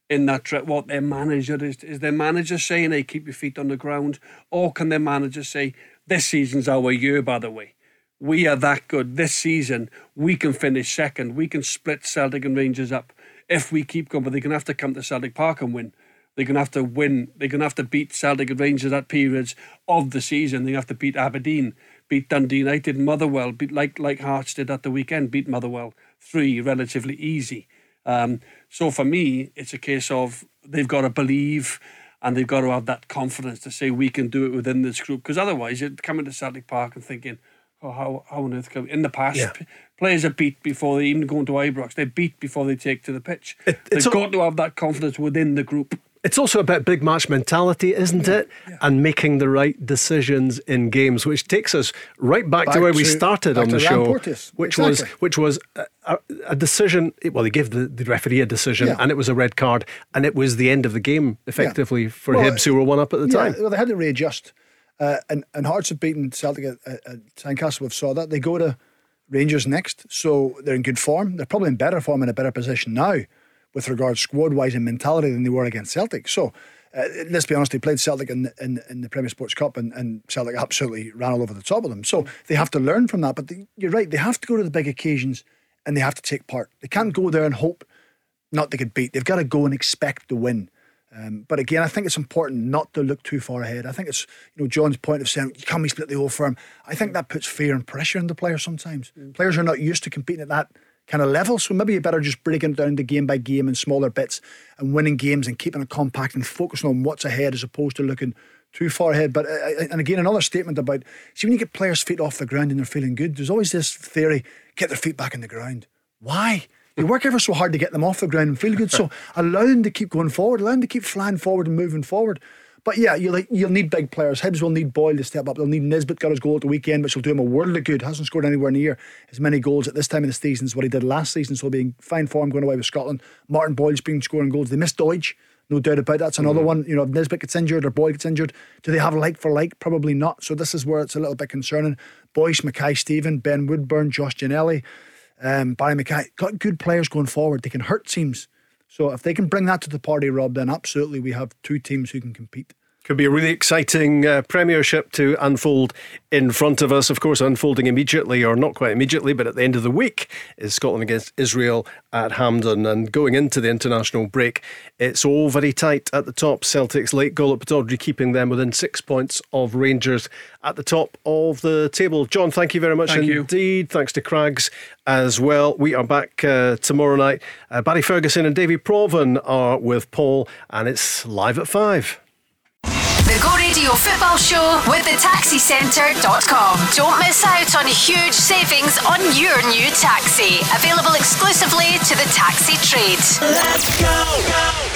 in that trip. What their manager is is their manager saying, "Hey, keep your feet on the ground," or can their manager say, "This season's our year." By the way, we are that good. This season, we can finish second. We can split Celtic and Rangers up if we keep going. But they're gonna have to come to Celtic Park and win. They're gonna have to win. They're gonna have to beat Celtic and Rangers at periods of the season. They have to beat Aberdeen, beat Dundee United, Motherwell, beat like like Hearts did at the weekend, beat Motherwell three relatively easy. Um, so for me, it's a case of they've got to believe and they've got to have that confidence to say we can do it within this group. Because otherwise, you're coming to Celtic Park and thinking, oh, how, how on earth can in the past Yeah. p- players are beat before they even go into Ibrox. They're beat before they take to the pitch. it's they've got to have that confidence within the group. It's also about big match mentality, isn't it? And making the right decisions in games, which takes us right back, to Back where we started on the show, Porteous. which Exactly. was which was a, a, decision. Well, they gave the, the referee a decision, Yeah. and it was a red card, and it was the end of the game effectively for Well, Hibs, who were one up at the yeah, time. Well, they had to readjust. Uh, and, and Hearts have beaten Celtic at, at, Tynecastle. We've saw that. They go to Rangers next, so they're in good form. They're probably in better form and a better position now with regards squad wise and mentality than they were against Celtic. So uh, let's be honest, they played Celtic in, in, in the Premier Sports Cup and, and Celtic absolutely ran all over the top of them. So they have to learn from that. But they, you're right, they have to go to the big occasions and they have to take part. They can't go there and hope not to get beat. They've got to go and expect to win. Um, but again, I think it's important not to look too far ahead. I think it's you know John's point of saying can we split the Old Firm. I think that puts fear and pressure on the players sometimes. Players are not used to competing at that kind of level, so maybe you better just breaking it down to game by game in smaller bits and winning games and keeping it compact and focusing on what's ahead as opposed to looking too far ahead. But uh, uh, and again, another statement about see when you get players' feet off the ground and they're feeling good. There's always this theory: get their feet back in the ground. Why? You work ever so hard to get them off the ground and feel good. So allow them to keep going forward, allow them to keep flying forward and moving forward. But yeah, you'll, you'll need big players. Hibs will need Boyle to step up. They'll need Nisbet got his goal at the weekend, which will do him a world of good. Hasn't scored anywhere near as many goals at this time of the season as what he did last season. So he'll be in fine form going away with Scotland. Martin Boyle's been scoring goals. They missed Doidge, no doubt about that. That's another one. You know, if Nisbet gets injured or Boyle gets injured, do they have like for like? Probably not. So this is where it's a little bit concerning. Boyce, Mackay-Steven, Ben Woodburn, Josh Ginnelly um, Barrie McKay, got good players going forward. They can hurt teams. So if they can bring that to the party, Rob, then absolutely we have two teams who can compete. Could be a really exciting uh, Premiership to unfold in front of us. Of course, unfolding immediately, or not quite immediately, but at the end of the week, is Scotland against Israel at Hampden. And going into the international break, it's all very tight at the top. Celtic's late goal at Pittodrie keeping them within six points of Rangers at the top of the table. John, thank you very much Thank you. indeed. Thanks to Craigs as well. We are back uh, tomorrow night. Uh, Barry Ferguson and Davy Provan are with Paul, and it's live at five. The Go Radio Football Show with the taxicentre.com. Don't miss out on huge savings on your new taxi. Available exclusively to the taxi trade. Let's go.